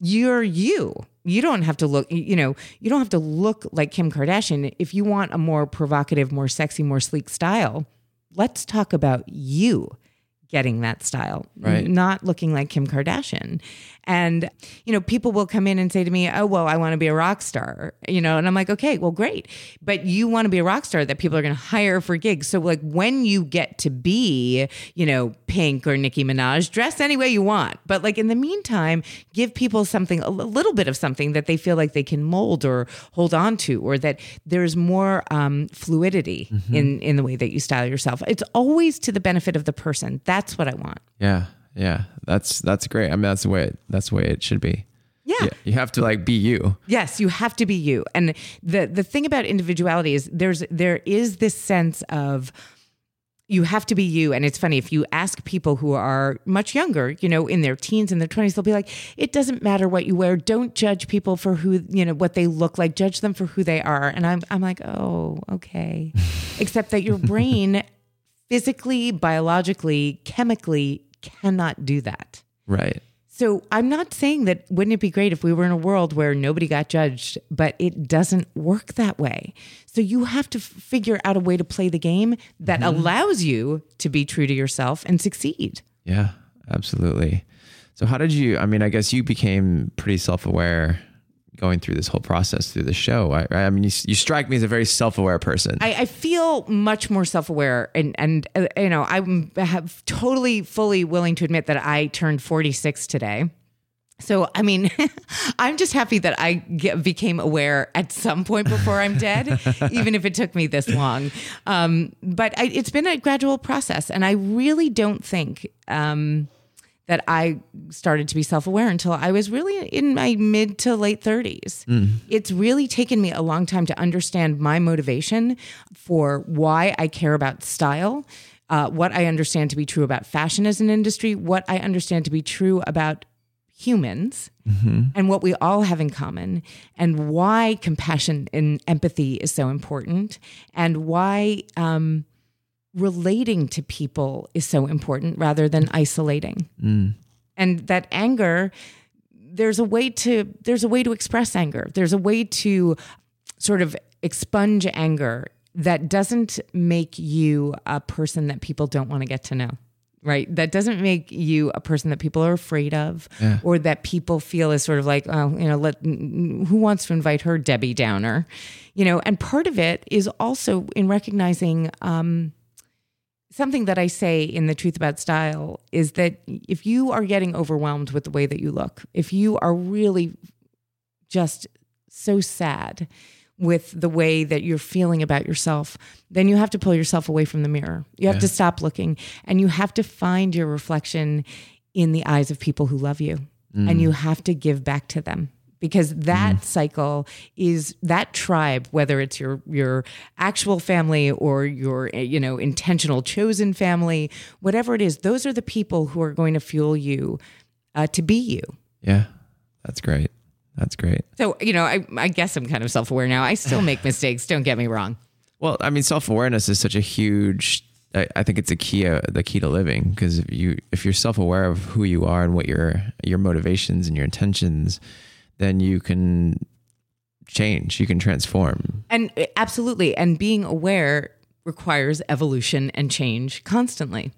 you're you. You don't have to look you know you don't have to look like kim kardashian. If you want a more provocative more sexy more sleek style let's talk about you getting that style, Right. not looking like Kim Kardashian. And, you know, people will come in and say to me, Oh, well, I want to be a rock star, you know, and I'm like, Okay, well, great. But you want to be a rock star that people are going to hire for gigs. So, like, when you get to be, you know, Pink or Nicki Minaj, dress any way you want. But, like, in the meantime, give people something, a little bit of something that they feel like they can mold or hold on to, or that there's more um, fluidity in, in the way that you style yourself. It's always to the benefit of the person. That's what I want. Yeah, yeah, that's that's great. I mean, that's the way it, that's the way it should be. Yeah. Yeah, you have to like be you. Yes, you have to be you. And the the thing about individuality is there's there is this sense of you have to be you. And it's funny if you ask people who are much younger, you know, in their teens and their twenties, they'll be like, "It doesn't matter what you wear. Don't judge people for who you know what they look like. Judge them for who they are." And I'm I'm like, "Oh, okay," except that your brain physically, biologically, chemically cannot do that. Right. So I'm not saying that wouldn't it be great if we were in a world where nobody got judged, but it doesn't work that way. So you have to f- figure out a way to play the game that mm-hmm. allows you to be true to yourself and succeed. Yeah, absolutely. So how did you I mean, I guess you became pretty self-aware going through this whole process through the show. I, I mean, you, you strike me as a very self-aware person. I, I feel much more self-aware and and uh, you know I'm have totally fully willing to admit that I turned 46 today. So I mean, I'm just happy that I get, became aware at some point before I'm dead, even if it took me this long. Um, but I, it's been a gradual process, and I really don't think. Um, that I started to be self aware until I was really in my mid to late 30s. It's really taken me a long time to understand my motivation for why I care about style, uh, what I understand to be true about fashion as an industry, what I understand to be true about humans and what we all have in common, and why compassion and empathy is so important, and why. Um, relating to people is so important rather than isolating. And that anger, there's a way to there's a way to express anger. There's a way to sort of expunge anger that doesn't make you a person that people don't want to get to know. Right. That doesn't make you a person that people are afraid of or that people feel is sort of like, oh, you know, let who wants to invite her Debbie Downer? You know, and part of it is also in recognizing um, something that I say in The Truth About Style is that if you are getting overwhelmed with the way that you look, if you are really just so sad with the way that you're feeling about yourself, then you have to pull yourself away from the mirror. You have to stop looking and you have to find your reflection in the eyes of people who love you. And mm. you have to give back to them because that cycle is that tribe whether it's your your actual family or your you know intentional chosen family whatever it is those are the people who are going to fuel you uh, to be you yeah, that's great. That's great. so you know I, I guess i'm kind of self-aware now i still make mistakes don't get me wrong Well, I mean, self awareness is such a huge. I, I think it's a key, uh, the key to living, because if you if you're self aware of who you are and what your your motivations and your intentions, then you can change. You can transform. and uh, absolutely. And being aware requires evolution and change constantly.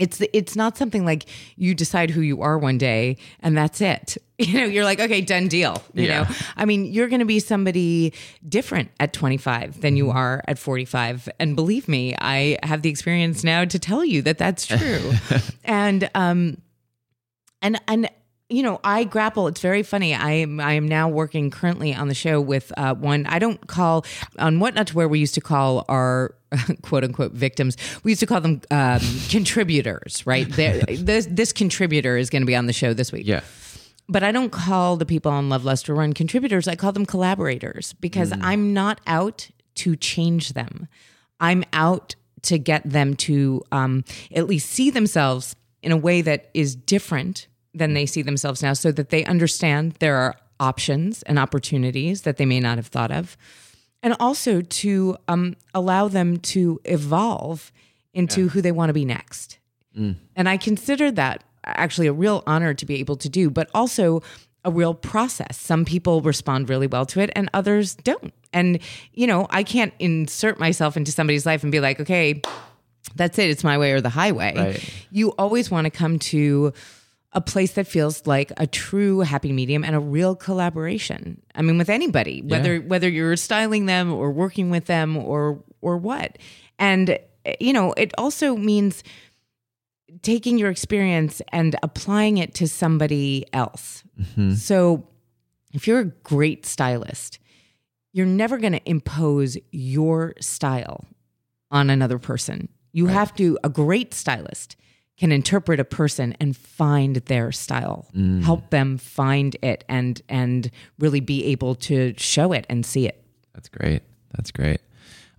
It's it's not something like you decide who you are one day and that's it. You know you're like okay done deal. You Yeah. know? I mean you're going to be somebody different at 25 than you are at 45 and believe me i have the experience now to tell you that that's true. And um and and you know, I grapple. It's very funny. I am I am now working currently on the show with uh, one. I don't call on what not to wear. We used to call our quote unquote victims. We used to call them um, contributors. Right. This this contributor is going to be on the show this week. Yeah. But I don't call the people on Love Lust or Run contributors. I call them collaborators because I'm not out to change them. I'm out to get them to um, at least see themselves in a way that is different than they see themselves now so that they understand there are options and opportunities that they may not have thought of. And also to um, allow them to evolve into who they want to be next. And I consider that actually a real honor to be able to do, but also a real process. Some people respond really well to it and others don't. And, you know, I can't insert myself into somebody's life and be like, okay, that's it. It's my way or the highway. Right. You always want to come to a place that feels like a true happy medium and a real collaboration. I mean, with anybody, whether whether you're styling them or working with them or or what. And you know, it also means taking your experience and applying it to somebody else. Mm-hmm. So, if you're a great stylist, you're never going to impose your style on another person. You have to, a great stylist can interpret a person and find their style, help them find it and and really be able to show it and see it. That's great. That's great.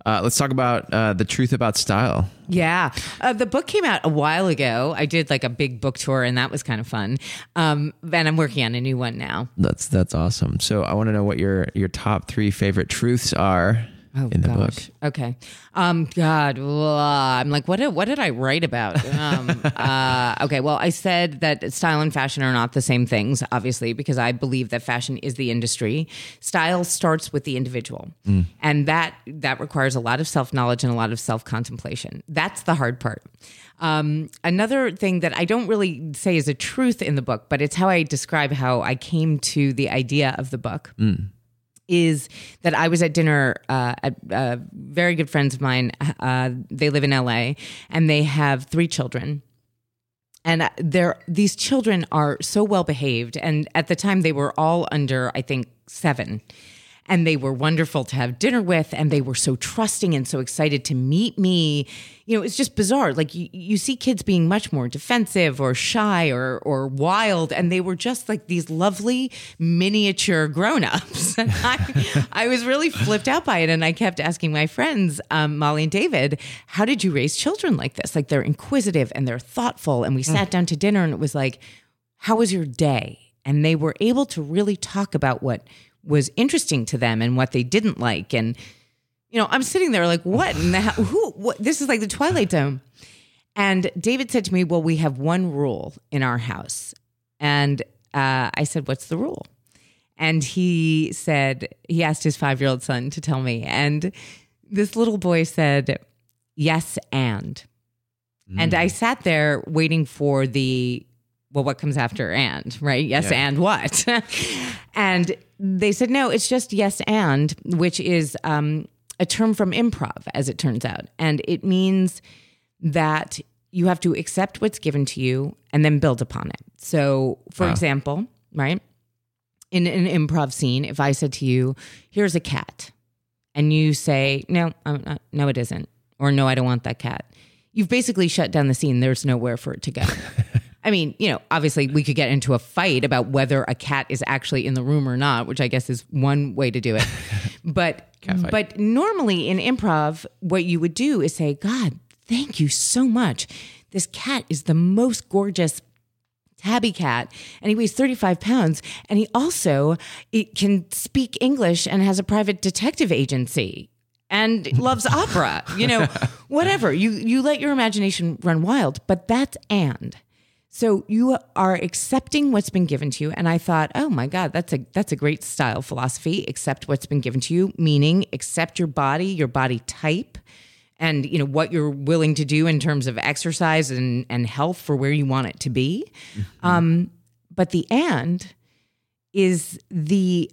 Uh, let's talk about uh, the truth about style. Yeah. Uh, the book came out a while ago. I did like a big book tour and that was kind of fun. Um, and I'm working on a new one now. That's that's awesome. So I want to know what your your top three favorite truths are in the book. Okay. Um, God, ugh, I'm like, what did, what did I write about? Um, uh, okay. Well, I said that style and fashion are not the same things, obviously, because I believe that fashion is the industry. Style starts with the individual. And that, that requires a lot of self knowledge and a lot of self contemplation. That's the hard part. Um, another thing that I don't really say is a truth in the book, but it's how I describe how I came to the idea of the book is that I was at dinner uh, at uh, very good friends of mine. Uh, they live in LA and they have three children. And they're, these children are so well behaved. And at the time, they were all under, I think, seven. And they were wonderful to have dinner with. And they were so trusting and so excited to meet me. You know, it's just bizarre. Like you, you see kids being much more defensive or shy or, or wild. And they were just like these lovely miniature grown-ups. And I, I was really flipped out by it. And I kept asking my friends, um, Molly and David, how did you raise children like this? Like they're inquisitive and they're thoughtful. And we sat down to dinner and it was like, how was your day? And they were able to really talk about what was interesting to them and what they didn't like. And, you know, I'm sitting there like, what? And the, hell? who, what? This is like the Twilight Zone. And David said to me, well, we have one rule in our house. And uh, I said, what's the rule? And he said, he asked his five year old son to tell me. And this little boy said, yes, and. And I sat there waiting for the, well, what comes after and, right? Yes, Yeah. and what? and they said, no, it's just yes, and, which is um, a term from improv, as it turns out. And it means that you have to accept what's given to you and then build upon it. So, for Wow. example, right? In an improv scene, if I said to you, here's a cat, and you say, no, I'm not, no, it isn't, or no, I don't want that cat, you've basically shut down the scene. There's nowhere for it to go. I mean, you know, obviously we could get into a fight about whether a cat is actually in the room or not, which I guess is one way to do it. But but normally in improv, what you would do is say, God, thank you so much. This cat is the most gorgeous tabby cat and he weighs 35 pounds and he also it can speak english and has a private detective agency and loves opera you know whatever you you let your imagination run wild but that's and so you are accepting what's been given to you. And i thought oh my god that's a that's a great style philosophy. Accept what's been given to you meaning accept your body your body type and you know what you're willing to do in terms of exercise and, and health for where you want it to be. Um, but the and is the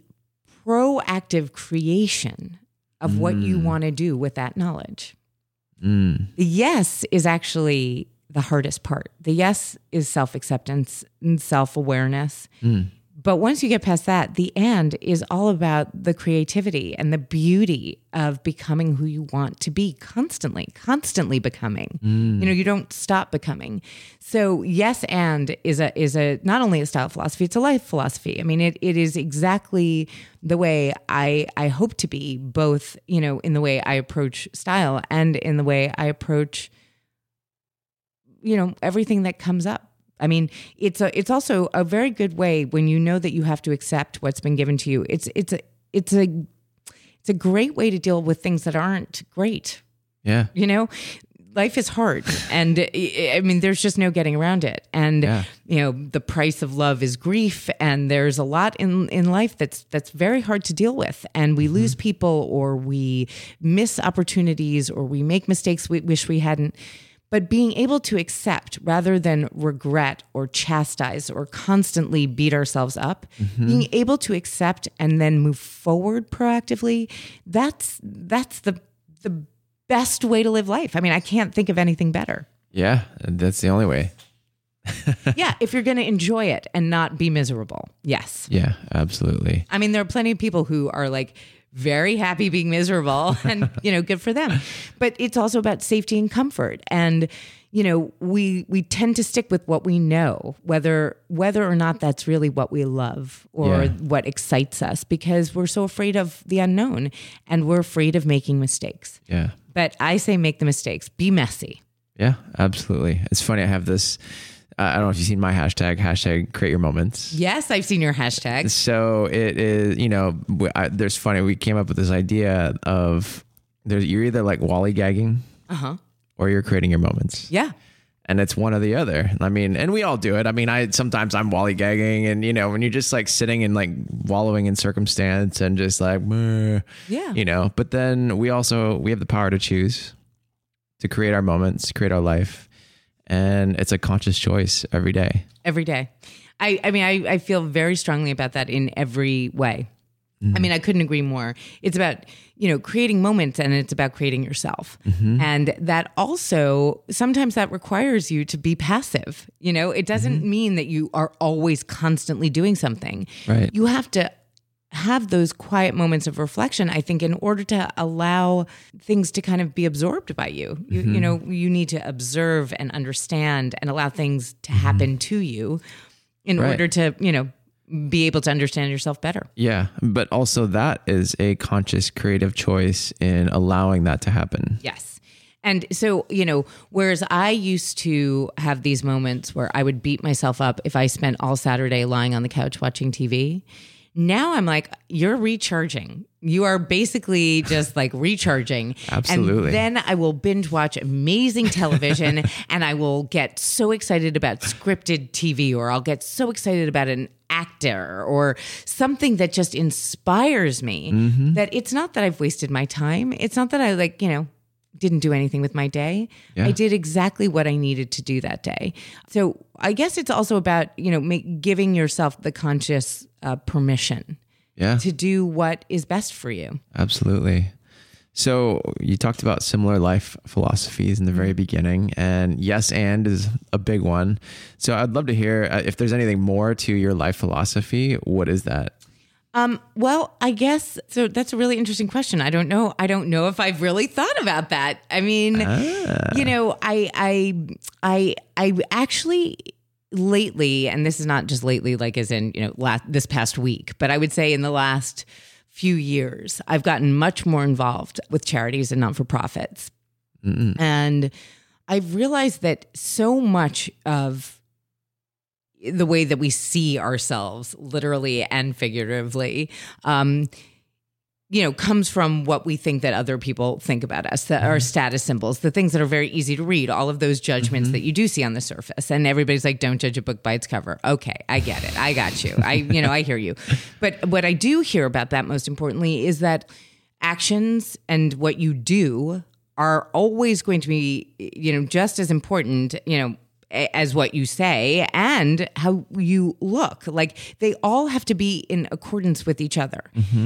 proactive creation of what you want to do with that knowledge. Mm. yes is actually the hardest part. The yes is self acceptance and self awareness. Hmm. But once you get past that, the and is all about the creativity and the beauty of becoming who you want to be constantly, constantly becoming. Hmm. You know, you don't stop becoming. So yes and is a is a not only a style philosophy, it's a life philosophy. I mean, it it is exactly the way I I hope to be, both, you know, in the way I approach style and in the way I approach you know everything that comes up. I mean it's a it's also a very good way when you know that you have to accept what's been given to you. It's it's a it's a it's a great way to deal with things that aren't great. Yeah. you know life is hard and i I mean there's just no getting around it. And Yeah. you know the price of love is grief and there's a lot in in life that's that's very hard to deal with. And we mm-hmm. lose people or we miss opportunities or we make mistakes we wish we hadn't but being able to accept rather than regret or chastise or constantly beat ourselves up mm-hmm. being able to accept and then move forward proactively that's that's the the best way to live life i mean i can't think of anything better Yeah. That's the only way. yeah, if you're going to enjoy it and not be miserable. Yes. Yeah, absolutely. I mean, there are plenty of people who are like very happy being miserable and, you know, good for them. But it's also about safety and comfort. And, you know, we we tend to stick with what we know, whether whether or not that's really what we love or Yeah. what excites us because we're so afraid of the unknown and we're afraid of making mistakes. Yeah. But I say make the mistakes. Be messy. Yeah, absolutely. It's funny. I have this. Uh, I don't know if you've seen my hashtag, hashtag create your moments. Yes, I've seen your hashtag. So it is, you know, I, there's funny. We came up with this idea of there's you're either like Wally gagging Uh-huh. or you're creating your moments. Yeah. And it's one or the other. I mean, and we all do it. I mean, I sometimes I'm Wally gagging, and you know, when you're just like sitting and like wallowing in circumstance and just like, Yeah. you know. But then we also we have the power to choose to create our moments, create our life, and it's a conscious choice every day. every day. I, I mean, I, I feel very strongly about that in every way. I mean, I couldn't agree more. It's about, you know, creating moments and it's about creating yourself. Mm-hmm. And that also, sometimes that requires you to be passive. You know, it doesn't mm-hmm. mean that you are always constantly doing something. Right. You have to have those quiet moments of reflection i think in order to allow things to kind of be absorbed by you you, you mm-hmm. know you need to observe and understand and allow things to mm-hmm. happen to you in Right. order to you know be able to understand yourself better Yeah, but also that is a conscious creative choice in allowing that to happen. Yes. And so, you know, whereas I used to have these moments where I would beat myself up if I spent all Saturday lying on the couch watching TV, now I'm like, you're recharging. You are basically just like recharging. Absolutely. And then I will binge watch amazing television and I will get so excited about scripted TV or I'll get so excited about an actor or something that just inspires me mm-hmm. that it's not that I've wasted my time. It's not that I like, you know, didn't do anything with my day. Yeah. I did exactly what I needed to do that day. So I guess it's also about, you know, make, giving yourself the conscious uh, permission Yeah, to do what is best for you. absolutely. So you talked about similar life philosophies in the very beginning, and yes, and is a big one. So I'd love to hear uh, if there's anything more to your life philosophy. What is that? Um, well, I guess so. That's a really interesting question. I don't know. I don't know if I've really thought about that. I mean, you know, I, I, I, I actually lately, and this is not just lately, like as in you know, last this past week, but I would say in the last few years, I've gotten much more involved with charities and not for profits, and I've realized that so much of the way that we see ourselves, literally and figuratively, um, you know, comes from what we think that other people think about us, that our mm-hmm. status symbols, the things that are very easy to read, all of those judgments mm-hmm. that you do see on the surface. And everybody's like, don't judge a book by its cover. Okay, I get it. I got you. I, you know, I hear you. But what I do hear about that most importantly is that actions and what you do are always going to be, you know, just as important, you know, as what you say and how you look. Like they all have to be in accordance with each other.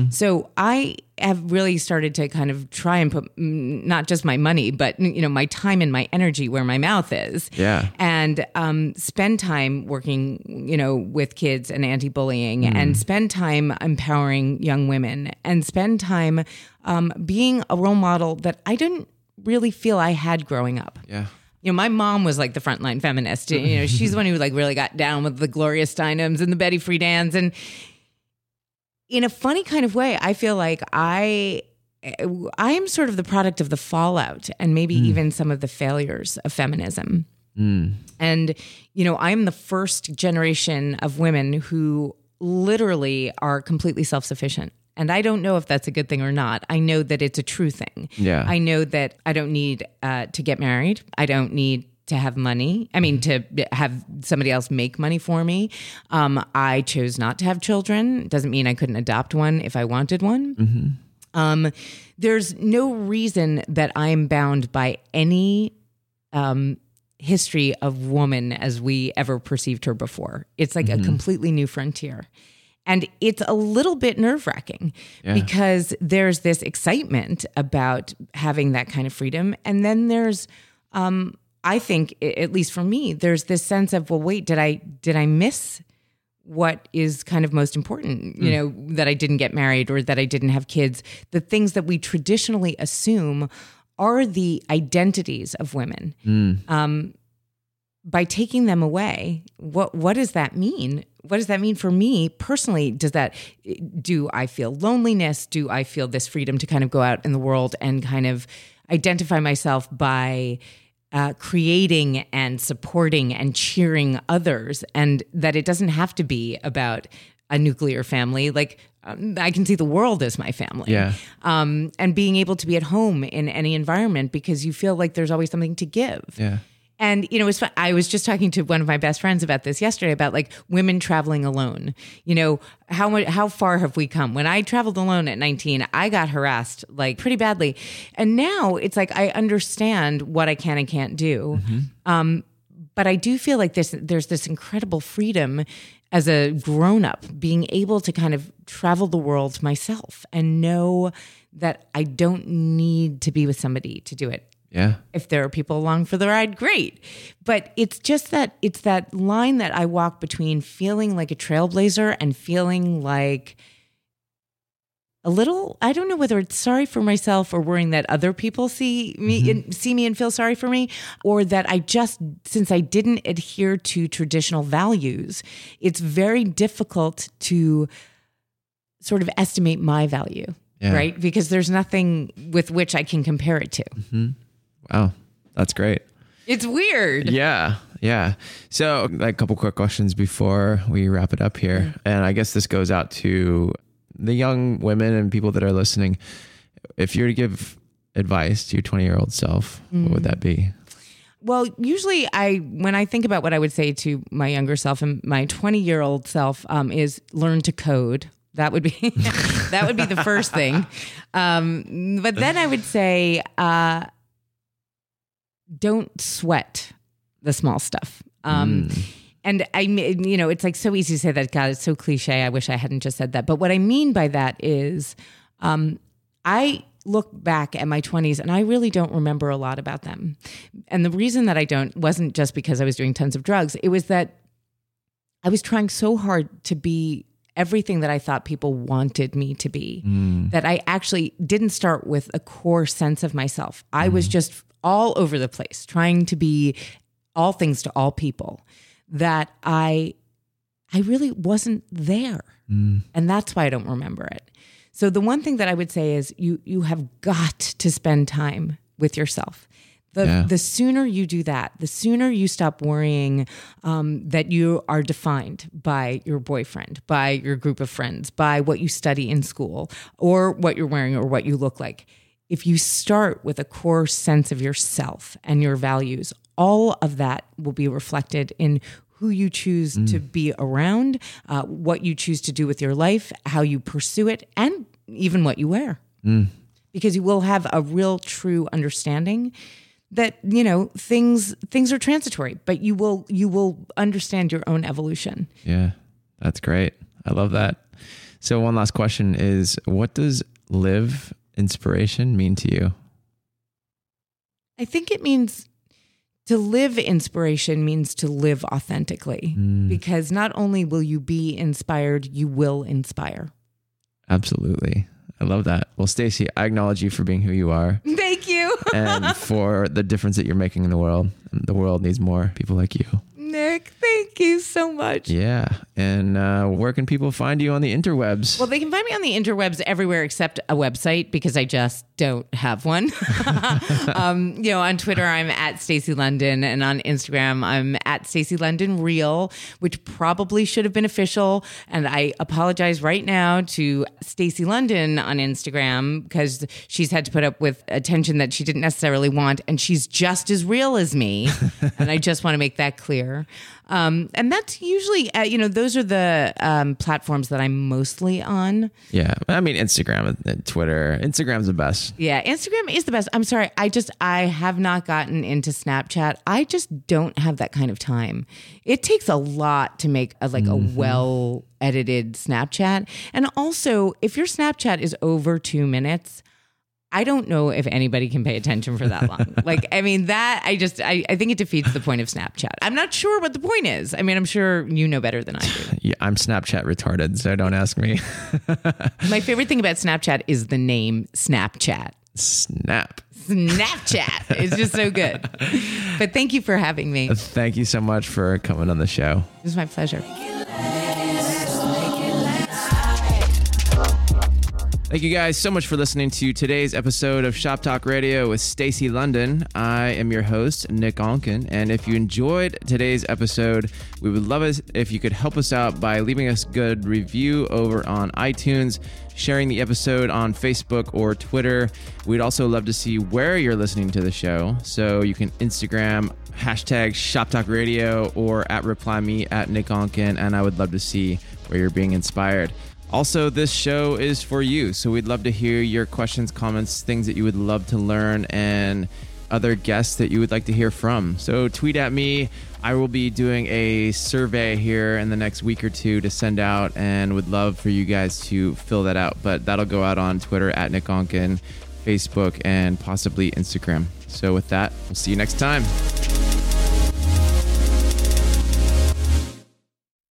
So I have really started to kind of try and put mm, not just my money, but you know my time and my energy where my mouth is. Yeah. And um, spend time working, you know, with kids and anti-bullying, and spend time empowering young women, and spend time um, being a role model that I didn't really feel I had growing up Yeah. You know, my mom was like the frontline feminist. You know, she's the one who like really got down with the Gloria Steinems and the Betty Friedan's. And in a funny kind of way, I feel like I eh, I am sort of the product of the fallout and maybe hmm. even some of the failures of feminism. Hmm. And, you know, I'm the first generation of women who literally are completely self sufficient. And I don't know if that's a good thing or not. I know that it's a true thing. Yeah. I know that I don't need uh, to get married. I don't need to have money. I mean, to have somebody else make money for me. Um, I chose not to have children. Doesn't mean I couldn't adopt one if I wanted one. Um, there's no reason that I'm bound by any um, history of woman as we ever perceived her before. It's like a completely new frontier. And it's a little bit nerve wracking because there's this excitement about having that kind of freedom. And then there's, um, I think, at least for me, there's this sense of, well, wait, did I did I miss what is kind of most important? You know that i didn't get married or that i didn't have kids. The things that we traditionally assume are the identities of women. Um, by taking them away what what does that mean what does that mean for me personally does that do i feel loneliness do i feel this freedom to kind of go out in the world and kind of identify myself by uh, creating and supporting and cheering others, and that it doesn't have to be about a nuclear family. Like um, I can see the world as my family. Yeah. Um, and being able to be at home in any environment because you feel like there's always something to give. Yeah. And you know, it's fun. I was just talking to one of my best friends about this yesterday about like women traveling alone. You know, how how far have we come? When I traveled alone at 19, I got harassed like pretty badly. And now it's like I understand what I can and can't do. Um, but I do feel like this there's this incredible freedom as a grown up being able to kind of travel the world myself and know that I don't need to be with somebody to do it Yeah. if there are people along for the ride great. But it's just that it's that line that i walk between feeling like a trailblazer and feeling like a little i don't know whether it's sorry for myself or worrying that other people see me mm-hmm. and see me and feel sorry for me or that i just since i didn't adhere to traditional values it's very difficult to sort of estimate my value Yeah. right? Because there's nothing with which i can compare it to mm-hmm. Wow. That's great. it's weird Yeah. Yeah. So, like, a couple quick questions before we wrap it up here. And I guess this goes out to the young women and people that are listening. If you were to give advice to your 20 year old self, what would that be? Well, usually I when I think about what I would say to my younger self and my 20 year old self um, is learn to code. That would be that would be the first thing. Um, but then I would say uh, don't sweat the small stuff. Um, And I, mean, you know, it's like so easy to say that. God, it's so cliche. I wish I hadn't just said that. But what I mean by that is, um, I look back at my 20s and I really don't remember a lot about them. And the reason that I don't wasn't just because I was doing tons of drugs, it was that I was trying so hard to be everything that I thought people wanted me to be that I actually didn't start with a core sense of myself. I was just all over the place trying to be all things to all people that I I really wasn't there. And that's why I don't remember it. So the one thing that I would say is you you have got to spend time with yourself. The, Yeah. the sooner you do that, the sooner you stop worrying um, that you are defined by your boyfriend, by your group of friends, by what you study in school, or what you're wearing, or what you look like. If you start with a core sense of yourself and your values, all of that will be reflected in who you choose to be around, uh, what you choose to do with your life, how you pursue it, and even what you wear. Because you will have a real, true understanding that you know things things are transitory, but you will you will understand your own evolution. Yeah, that's great. I love that. So one last question is, what does live inspiration mean to you? I think it means to live inspiration means to live authentically mm. because not only will you be inspired, you will inspire. Absolutely. I love that. Well, Stacy, I acknowledge you for being who you are Thank you. and for the difference that you're making in the world. The world needs more people like you. Nick, thank you so much. Yeah. And uh, where can people find you on the interwebs? Well, they can find me on the interwebs everywhere except a website because I just don't have one. um, you know, on Twitter I'm at Stacy London, and on Instagram I'm at Stacy London Real, which probably should have been official. And I apologize right now to Stacy London on Instagram because she's had to put up with attention that she didn't necessarily want, and she's just as real as me. and I just want to make that clear. Um, and that's usually, uh, you know, those are the um, platforms that I'm mostly on. yeah. I mean, Instagram and Twitter. Instagram's the best. Yeah, Instagram is the best. I'm sorry. I just, I have not gotten into Snapchat. I just don't have that kind of time. It takes a lot to make a, like a well edited Snapchat. And also, if your Snapchat is over two minutes, I don't know if anybody can pay attention for that long. like, I mean, that I just, I, I think it defeats the point of Snapchat. I'm not sure what the point is. I mean, I'm sure you know better than I do. Yeah, I'm Snapchat retarded, so don't ask me. My favorite thing about Snapchat is the name Snapchat. Snap. Snapchat. It's just so good. But thank you for having me. Thank you so much for coming on the show. It was my pleasure. Thank you guys so much for listening to today's episode of Shop Talk Radio with Stacy London. I am your host, Nick Onken, and if you enjoyed today's episode, we would love it if you could help us out by leaving us a good review over on iTunes, sharing the episode on Facebook or Twitter. We'd also love to see where you're listening to the show, so you can Instagram hashtag Shop Talk Radio or at reply me at Nick Onken, and I would love to see where you're being inspired. Also, this show is for you, so we'd love to hear your questions, comments, things that you would love to learn, and other guests that you would like to hear from. So, tweet at me. I will be doing a survey here in the next week or two to send out, and would love for you guys to fill that out. But that'll go out on Twitter at Nick Onken, Facebook, and possibly Instagram. So, with that, we'll see you next time.